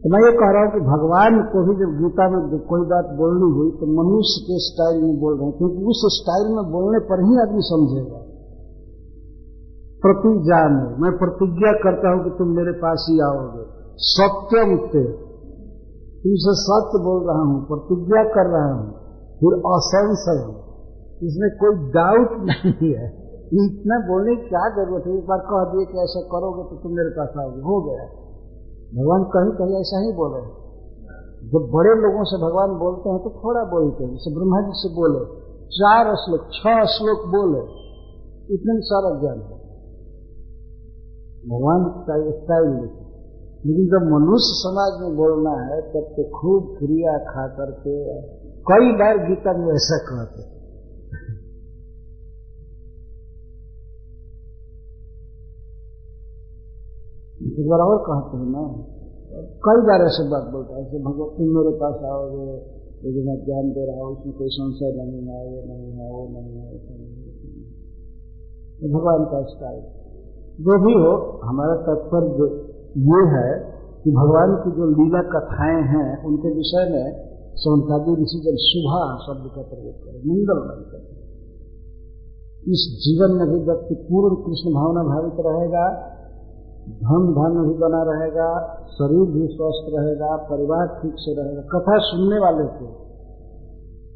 तो मैं ये कह रहा हूँ कि भगवान को भी जब गीता में कोई बात बोलनी हुई तो मनुष्य के स्टाइल में बोल रहे हैं, क्योंकि उस स्टाइल में बोलने पर ही आदमी समझेगा। प्रतिज्ञा में। मैं प्रतिज्ञा करता हूँ कि तुम मेरे पास ही आओगे। सत्यम ते। तुमसे सत्य बोल रहा हूँ, प्रतिज्ञा कर रहा हूँ। फिर असंशय इसमें कोई डाउट नहीं है। इतना बोलने की क्या ज़रूरत है? एक बार कह दिए कि ऐसा करोगे तो तुम मेरे पास आओगे। हो गया। भगवान कहीं कहीं ऐसा ही बोले। जब बड़े लोगों से भगवान बोलते हैं तो थोड़ा बोलते हैं। जैसे ब्रह्मा जी से बोले, चार श्लोक छह श्लोक बोले। इतने सारा ज्ञान है। भगवान का स्टाइल लेकिन जब मनुष्य समाज में बोलना है, तब तो खूब क्रिया खा करके कई बार गीता में ऐसा कहते एक बार और कहते हैं ना। कई बार ऐसे बात बोलता है भगवत तुम मेरे पास आओगे, लेकिन मैं ज्ञान दे रहा हूँ, उसमें कोई संशय नहीं है, ये नहीं है, वो नहीं है भगवान का स्टाइल। जो भी हो, हमारा तात्पर्य ये है कि भगवान की जो लीला कथाएँ हैं, उनके विषय में सोनकादी ऋषि जब शुभा शब्द का प्रयोग करें मंगल करते इस जीवन में भी व्यक्ति पूर्ण कृष्ण भावना भावित रहेगा, धन धन भी बना रहेगा, शरीर भी स्वस्थ रहेगा, परिवार ठीक से रहेगा, कथा सुनने वाले को।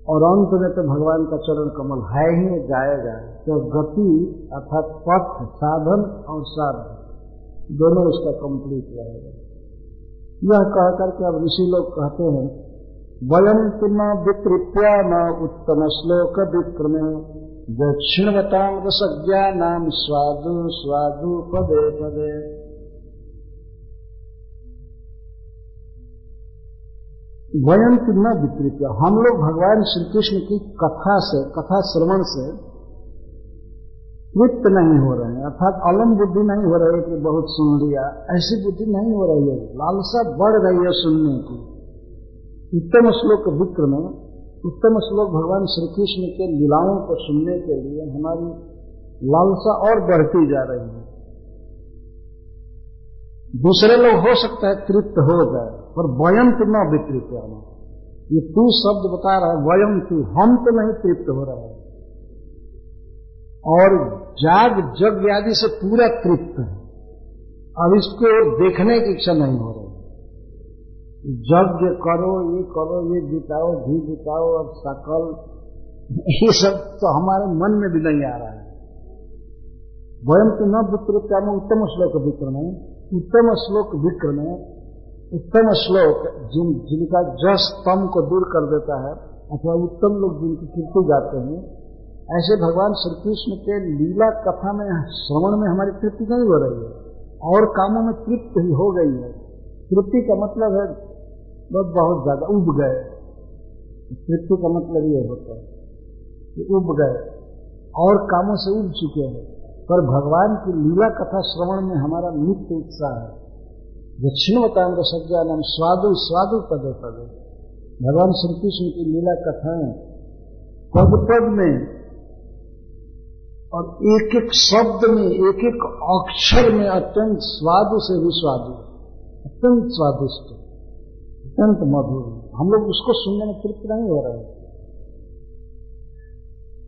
और अंत में तो भगवान का चरण कमल है ही, जाएगा। तो गति अर्थात पथ, साधन और साधन, दोनों उसका कंप्लीट रहेगा। यह कह करके अब ऋषि लोग कहते हैं वयम तुम विकृत्या न उत्तम श्लोक विक्रमे दक्षिणवताम रसज्ञा नाम स्वादु स्वादु, पदे पदे। वयम की न विकृत हम लोग भगवान श्री कृष्ण की कथा से, कथा श्रवण से तृप्त नहीं हो रहे हैं। अर्थात अलम बुद्धि नहीं हो रही है कि बहुत सुन लिया। ऐसी बुद्धि नहीं हो रही है। लालसा बढ़ रही है सुनने की। उत्तम श्लोक विक्र में, उत्तम श्लोक भगवान श्री कृष्ण के लीलाओं को सुनने के लिए हमारी लालसा और बढ़ती जा रही है। दूसरे लोग हो सकता है तृप्त हो जाए, पर वयम तो न वितरित आना ये तू शब्द बता रहा है वयम तू हम तो नहीं तृप्त हो रहे और जाग जग आदि से पूरा तृप्त है। अब इसको देखने की इच्छा नहीं हो रही। यज्ञ करो, ये करो, ये जिताओ भी जिताओ अब सकल। ये सब तो हमारे मन में भी नहीं आ रहा है। वयम तो न वितरित उत्तम श्लोक विक्रम उत्तम श्लोक विक्रम उत्तम श्लोक जिन, जिनका जस तम को दूर कर देता है, अथवा उत्तम लोग जिनकी कीर्ति गाते हैं, ऐसे भगवान श्री कृष्ण के लीला कथा में, श्रवण में हमारी तृप्ति नहीं हो रही है। और कामों में तृप्त ही हो गई है। तृप्ति का मतलब है बहुत बहुत ज़्यादा उब गए। मृत्यु का मतलब ये होता है कि उब गए और कामों से उब चुके हैं। पर भगवान की लीला कथा श्रवण में हमारा नित्य उत्साह है। दक्षिण दक्षिणवतांग सज्जानम स्वादु स्वादु पदे पदे। भगवान श्री कृष्ण की लीला कथाएँ पद पद में और एक एक शब्द में एक एक अक्षर में अत्यंत स्वादु से भी स्वादु, अत्यंत स्वादिष्ट। अत्यंत मधुर हम लोग उसको सुनने में तृप्त नहीं हो रहे।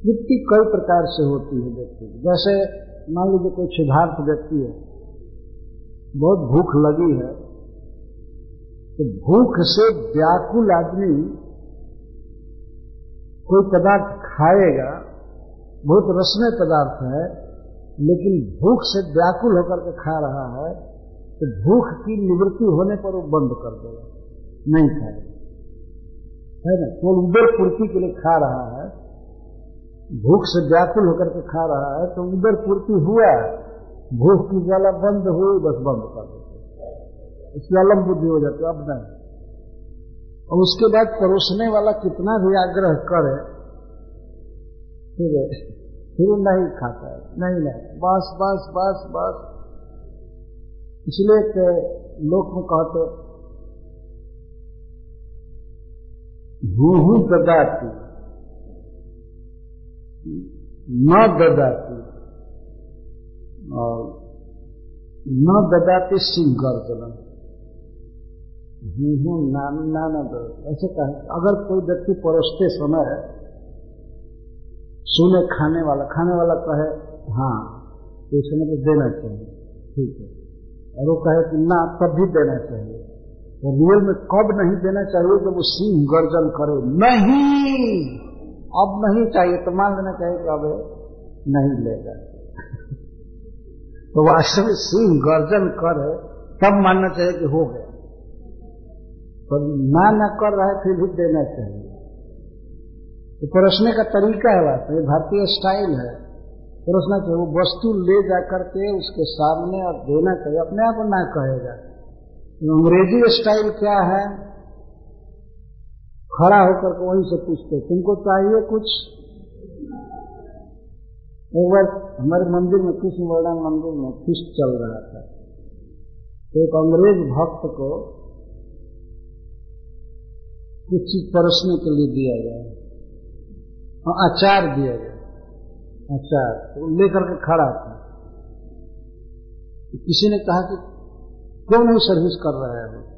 तृप्ति कई प्रकार से होती है व्यक्ति जैसे मान लीजिए कोई सिद्धार्थ व्यक्ति है, बहुत भूख लगी है तो भूख से व्याकुल आदमी कोई पदार्थ खाएगा, बहुत रसमय पदार्थ है, लेकिन भूख से व्याकुल होकर के खा रहा है तो भूख की निवृत्ति होने पर वो बंद कर देगा। नहीं खाएगा है ना? तो उदर पूर्ति के लिए खा रहा है, भूख से व्याकुल होकर के खा रहा है तो उदर पूर्ति हुआ, भूख की ज्वाला बंद हुई, बस बंद कर देते इसकी अलम बुद्धि हो जाती अब नहीं। और उसके बाद परोसने वाला कितना भी आग्रह करे, फिर फिर नहीं खाता है, नहीं नहीं। बस बस बस बस। इसलिए में कहते हूँ ददाती। न ददाती। और न ददाते सिंह गर्जना हूँ हूँ ना ना दो ऐसे कहे, अगर कोई व्यक्ति परोसते समय सुने खाने वाला खाने वाला कहे हाँ तो समय तो देना चाहिए। ठीक है। और वो कहे कि, ना, तब भी देना चाहिए। रियल में कब नहीं देना चाहिए जब वो सिंह गर्जन करे? नहीं। अब नहीं चाहिए तो मान लेना चाहिए कि अब नहीं लेगा। <laughs> तो वास्तव में सिंह गर्जन करे, तब मानना चाहिए कि हो गया। पर ना न कर रहा है, फिर भी देना चाहिए। तो परोसने का तरीका है वास्तव में, भारतीय स्टाइल है। परोसना चाहिए, वो वस्तु ले जाकर के उसके सामने और देना चाहिए, अपने आप ना कहेगा। अंग्रेज़ी स्टाइल क्या है? खड़ा होकर के वहीं से पूछते, तुमको चाहिए कुछ? एक बार हमारे मंदिर में, कृष्ण वर्णन मंदिर में फिस्ट चल रहा था। तो एक अंग्रेज़ भक्त को कुछ चीज़ परसने के लिए दिया गया। हाँ अचार दिया गया। अचार तो लेकर के खड़ा था। किसी ने कहा कि नहीं सर्विस कर रहे हो।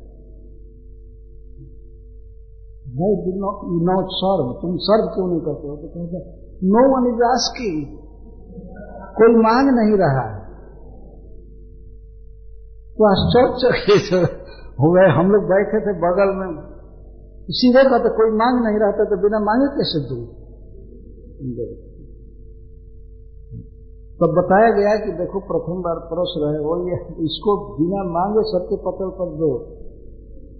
भाई डू नॉट सर्व तुम सर्व क्यों नहीं करते हो? तो कहते नो वन इज़ आस्किंग कोई मांग नहीं रहा है। तो आश्चर्यचकित <laughs> हुए, हम लोग बैठे थे बगल में। सीधे कहते कोई मांग नहीं रहता तो बिना मांगे कैसे दू? तब बताया गया कि देखो प्रथम बार परोस रहे हो ये इसको बिना मांगे सबके पतल पर दो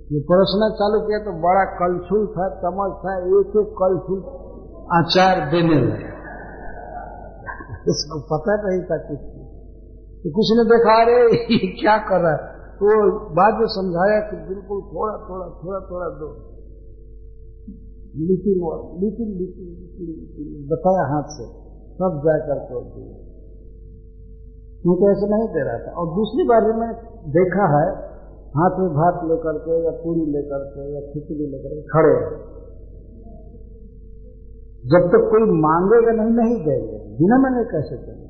ये परोसना चालू किया तो बड़ा कलछुल था चम्मच था एक एक कलछुल आचार देने लगे इसको पता नहीं था कुछ तो कुछ ने देखा अरे क्या कर रहा है तो बाद में समझाया कि बिल्कुल थोड़ा थोड़ा थोड़ा थोड़ा दो लिटिल लिटिल लिटिल बताया हाथ से सब जाकर कर दिए क्योंकि ऐसे नहीं दे रहा था। और दूसरी बार में देखा है, हाथ में भात लेकर के या पूरी लेकर के या खिचड़ी लेकर के खड़े जब तक कोई मांगेगा नहीं नहीं देंगे। बिना मांगे कैसे देंगे?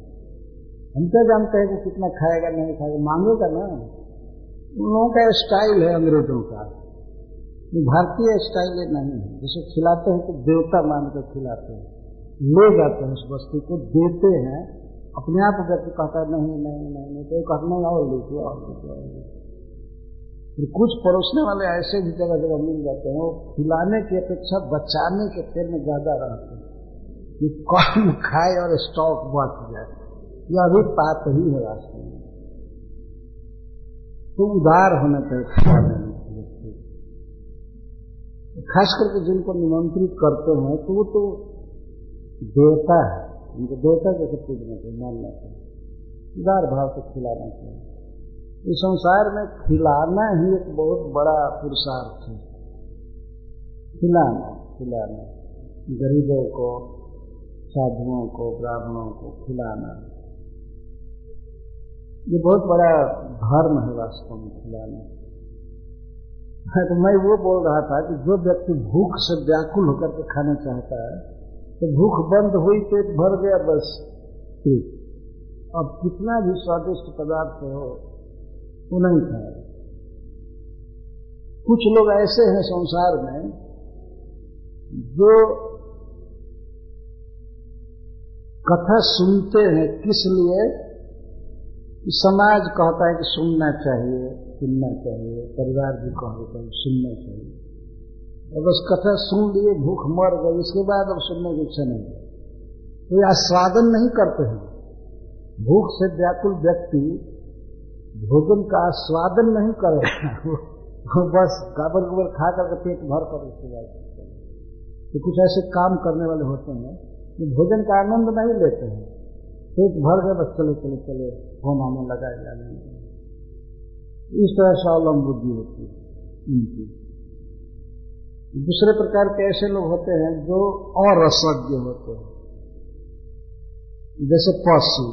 हम क्या जानते हैं कि कितना खाएगा, नहीं खाएगा? मांगेगा ना। उन लोगों का स्टाइल है अंग्रेज़ों का। भारतीय स्टाइल नहीं है। जिसे खिलाते हैं तो देवता मान कर खिलाते हैं। ले जाते हैं उस वस्तु को, देते हैं। अपने आप व्यक्ति कहता है, नहीं नहीं नहीं नहीं तो कहते नहीं, और लीजिए और लीजिए और फिर कुछ परोसने वाले ऐसे भी जगह जगह मिल जाते हैं, वो खिलाने की अपेक्षा बचाने के फेर में ज़्यादा रहते हैं। कि कम खाए और स्टॉक बच जाए यह भी पाप ही है रास्ते में। तो उदार होना चाहिए खिलाने खास करके जिनको निमंत्रित करते हैं तो वो तो देवता है। उनको देवता जैसे पूजना चाहिए मानना चाहिए उदार भाव से खिलाना चाहिए। इस संसार में खिलाना ही एक बहुत बड़ा पुरुषार्थ है। खिलाना खिलाना। गरीबों को, साधुओं को, ब्राह्मणों को खिलाना। ये बहुत बड़ा धर्म है वास्तव में खिलाना। तो मैं वो बोल रहा था कि जो व्यक्ति भूख से व्याकुल होकर के खाना चाहता है तो भूख बंद हुई पेट भर गया बस। ठीक अब कितना भी स्वादिष्ट पदार्थ हो वो नहीं खाएगा कुछ लोग ऐसे हैं संसार में जो कथा सुनते हैं किस लिए? समाज कहता है कि सुनना चाहिए सुनना चाहिए परिवार भी कह देता है सुनना चाहिए। और बस कथा सुन लिए, भूख मर गई इसके बाद अब सुनने की इच्छा नहीं तो आस्वादन नहीं करते हैं। भूख से व्याकुल व्यक्ति भोजन का आस्वादन नहीं करेगा वो बस गाबर गुबर खा करके पेट भर कर उसके बाद तो कुछ ऐसे काम करने वाले होते हैं कि भोजन का आनंद नहीं लेते हैं। पेट भर गए, बस चले चले चले, फ़ोन आने लगा जाने इस तरह से अवलम बुद्धि होती है। इनकी। दूसरे प्रकार के ऐसे लोग होते हैं जो अरसज्ञ होते हैं। जैसे पशु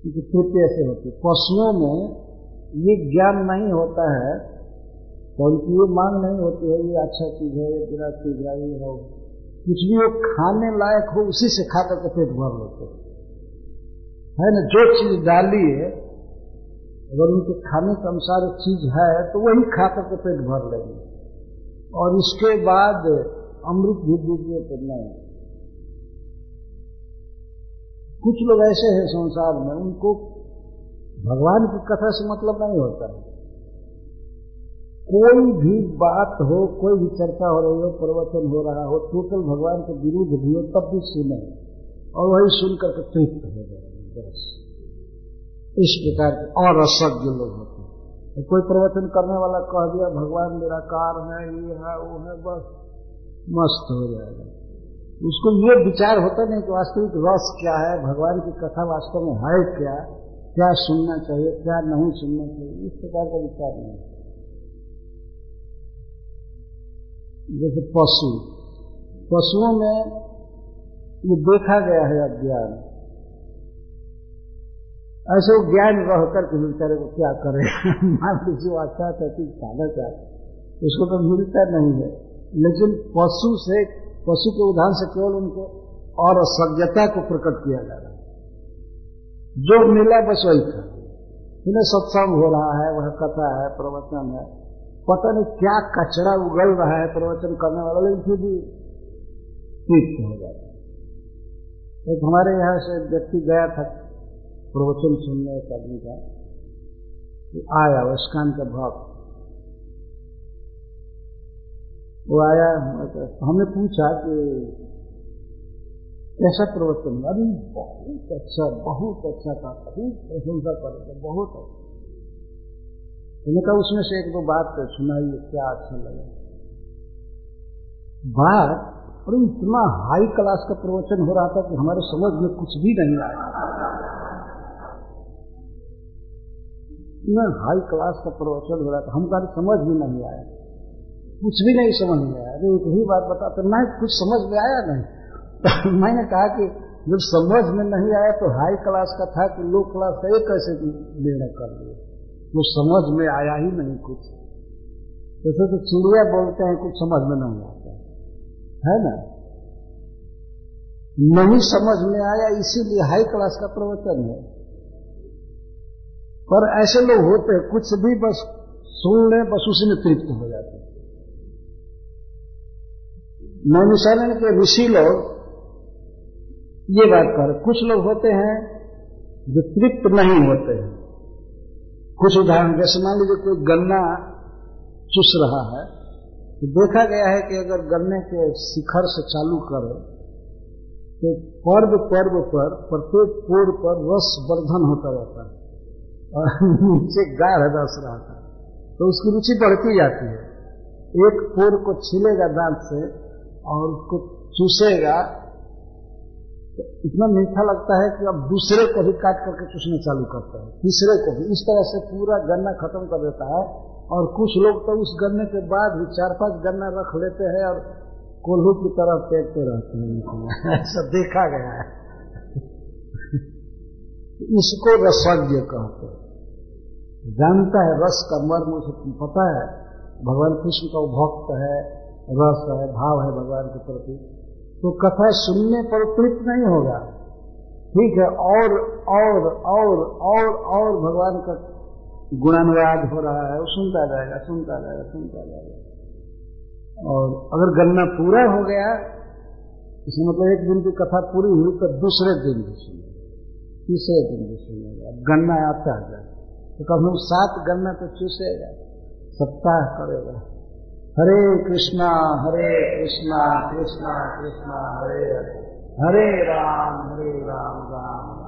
क्योंकि तृतीय ऐसे होती है। पशुओं में ये ज्ञान नहीं होता है तो उनकी ये मांग नहीं होती है, ये अच्छा चीज़ है, ये बुरा चीज़ है, ये हो। कुछ भी वो खाने लायक हो, उसी से खा करके पेट भर लेते है। ना? जो चीज़ डाली है अगर उनके खाने के अनुसार चीज़ है तो वही खा करके पेट भर लेंगे। और इसके बाद अमृत भी दीजिए तो नहीं कुछ लोग ऐसे हैं संसार में, उनको भगवान की कथा से मतलब नहीं होता। है कोई भी बात हो, कोई भी चर्चा हो रही हो, प्रवचन हो रहा हो, टोटल भगवान के विरुद्ध भी हो, तब भी सुने। और वही सुनकर के तृप्त हो जाए। बस। इस प्रकार के और असज्ञ लोग होते हैं कोई प्रवचन करने वाला कह दिया, भगवान निराकार है, ये है, वो है, बस। मस्त हो जाएगा। उसको ये विचार होता नहीं कि वास्तविक रस क्या है, भगवान की कथा वास्तव में है क्या क्या सुनना चाहिए, क्या नहीं सुनना चाहिए, इस प्रकार का विचार नहीं जैसे पशु। पशुओं में ये देखा गया है अज्ञान। ऐसे ज्ञान रह करके बेचारे को क्या करे? <laughs> मान लीजिए अच्छा था कि खाना चाहते उसको तो मिलता नहीं है। लेकिन पशु से, पशु के उदाहरण से केवल उनको और असभ्यता को प्रकट किया जा रहा है। जो मिला, बस वही था। इन्हें सत्संग हो रहा है, वह कथा है, प्रवचन है। पता नहीं क्या कचरा उगल रहा है, प्रवचन करने वाला लेकिन फिर भी ठीक हो जाता एक हमारे यहाँ से व्यक्ति गया था प्रवचन सुनने एक आदमी का आया स्कान का भक्त वो आया हमने पूछा कि कैसा प्रवचन अरे, बहुत अच्छा बहुत अच्छा था खूब प्रशंसा करेगा बहुत अच्छा। मैंने कहा, उसमें से एक दो बात सुनाइए, क्या अच्छा लगा। बात और इतना हाई क्लास का प्रवचन हो रहा था कि हमारे समझ में कुछ भी नहीं आया। इतना हाई क्लास का प्रवचन हो रहा था हमको समझ भी नहीं आया। कुछ भी नहीं समझ में आया। अरे, एक ही बात बता तो मैं कुछ समझ में आया नहीं। तो <laughs> मैंने कहा कि जब समझ में नहीं आया तो हाई क्लास का था कि लो क्लास का एक कैसे निर्णय कर लिया? वो समझ में आया ही नहीं कुछ। जैसे तो चिड़िया बोलते हैं, कुछ समझ में नहीं आता। है ना? नहीं समझ में आया, इसीलिए हाई क्लास का प्रवचन है। पर ऐसे लोग होते हैं, कुछ भी बस सुन लें, बस उसी में तृप्त हो जाते हैं। के ऋषि लोग ये बात कर, कुछ लोग होते हैं जो तृप्त नहीं होते हैं। कुछ उदाहरण, जैसे मान लीजिए कोई गन्ना चुस रहा है तो देखा गया है कि अगर गन्ने के शिखर से चालू करो तो पर्व पर्व पर, प्रत्येक पोर पर रस वर्धन होता रहता है। और <laughs> नीचे गाढ़ रस रहता है तो उसकी रुचि बढ़ती जाती है। एक पोर को छिलेगा दांत से और उसको चूसेगा तो इतना मीठा लगता है कि अब दूसरे को भी काट करके चूसना चालू करता है। तीसरे को भी। इस तरह से पूरा गन्ना खत्म कर देता है और कुछ लोग तो उस गन्ने के बाद भी चार पाँच गन्ना रख लेते हैं और कोल्हू की तरफ़ फेंकते रहते हैं। <laughs> ऐसा देखा गया है। <laughs> इसको रसज्ञ कहते हैं। जानता है रस का मर्म, उसे पता है। भगवान कृष्ण का भक्त है, रस है, भाव है भगवान के प्रति। तो कथा सुनने पर तृप्त नहीं होगा। ठीक है, और और और और और भगवान का गुणानुवाद हो रहा है, वो सुनता जाएगा सुनता जाएगा सुनता जाएगा। और अगर गन्ना पूरा हो गया इसमें मतलब एक दिन की कथा पूरी हुई तो दूसरे दिन भी सुनेगा, तीसरे दिन भी सुनेगा। गन्ना आता है। तो कभी सात गन्ना तो चूसेगा सप्ताह करेगा हरे कृष्णा हरे कृष्णा कृष्णा कृष्णा, हरे हरे हरे राम हरे राम राम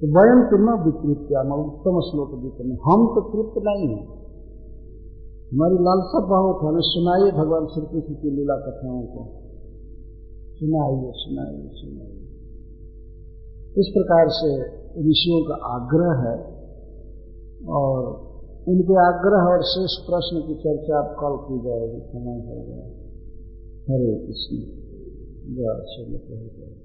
तो वयम तो न विकृत्या मैं उत्तम श्लोक में हम तो तृप्त नहीं है। हमारी लालसा बहुत है। हमें सुनाइए भगवान श्री कृष्ण की लीला कथाओं को। सुनाइए सुनाइए सुनाइए। इस प्रकार से ऋषियों का आग्रह है और उनके आग्रह और शेष प्रश्न की चर्चा आप कल की जाएगी, समय हो गया। हरे कृष्ण। जय श्री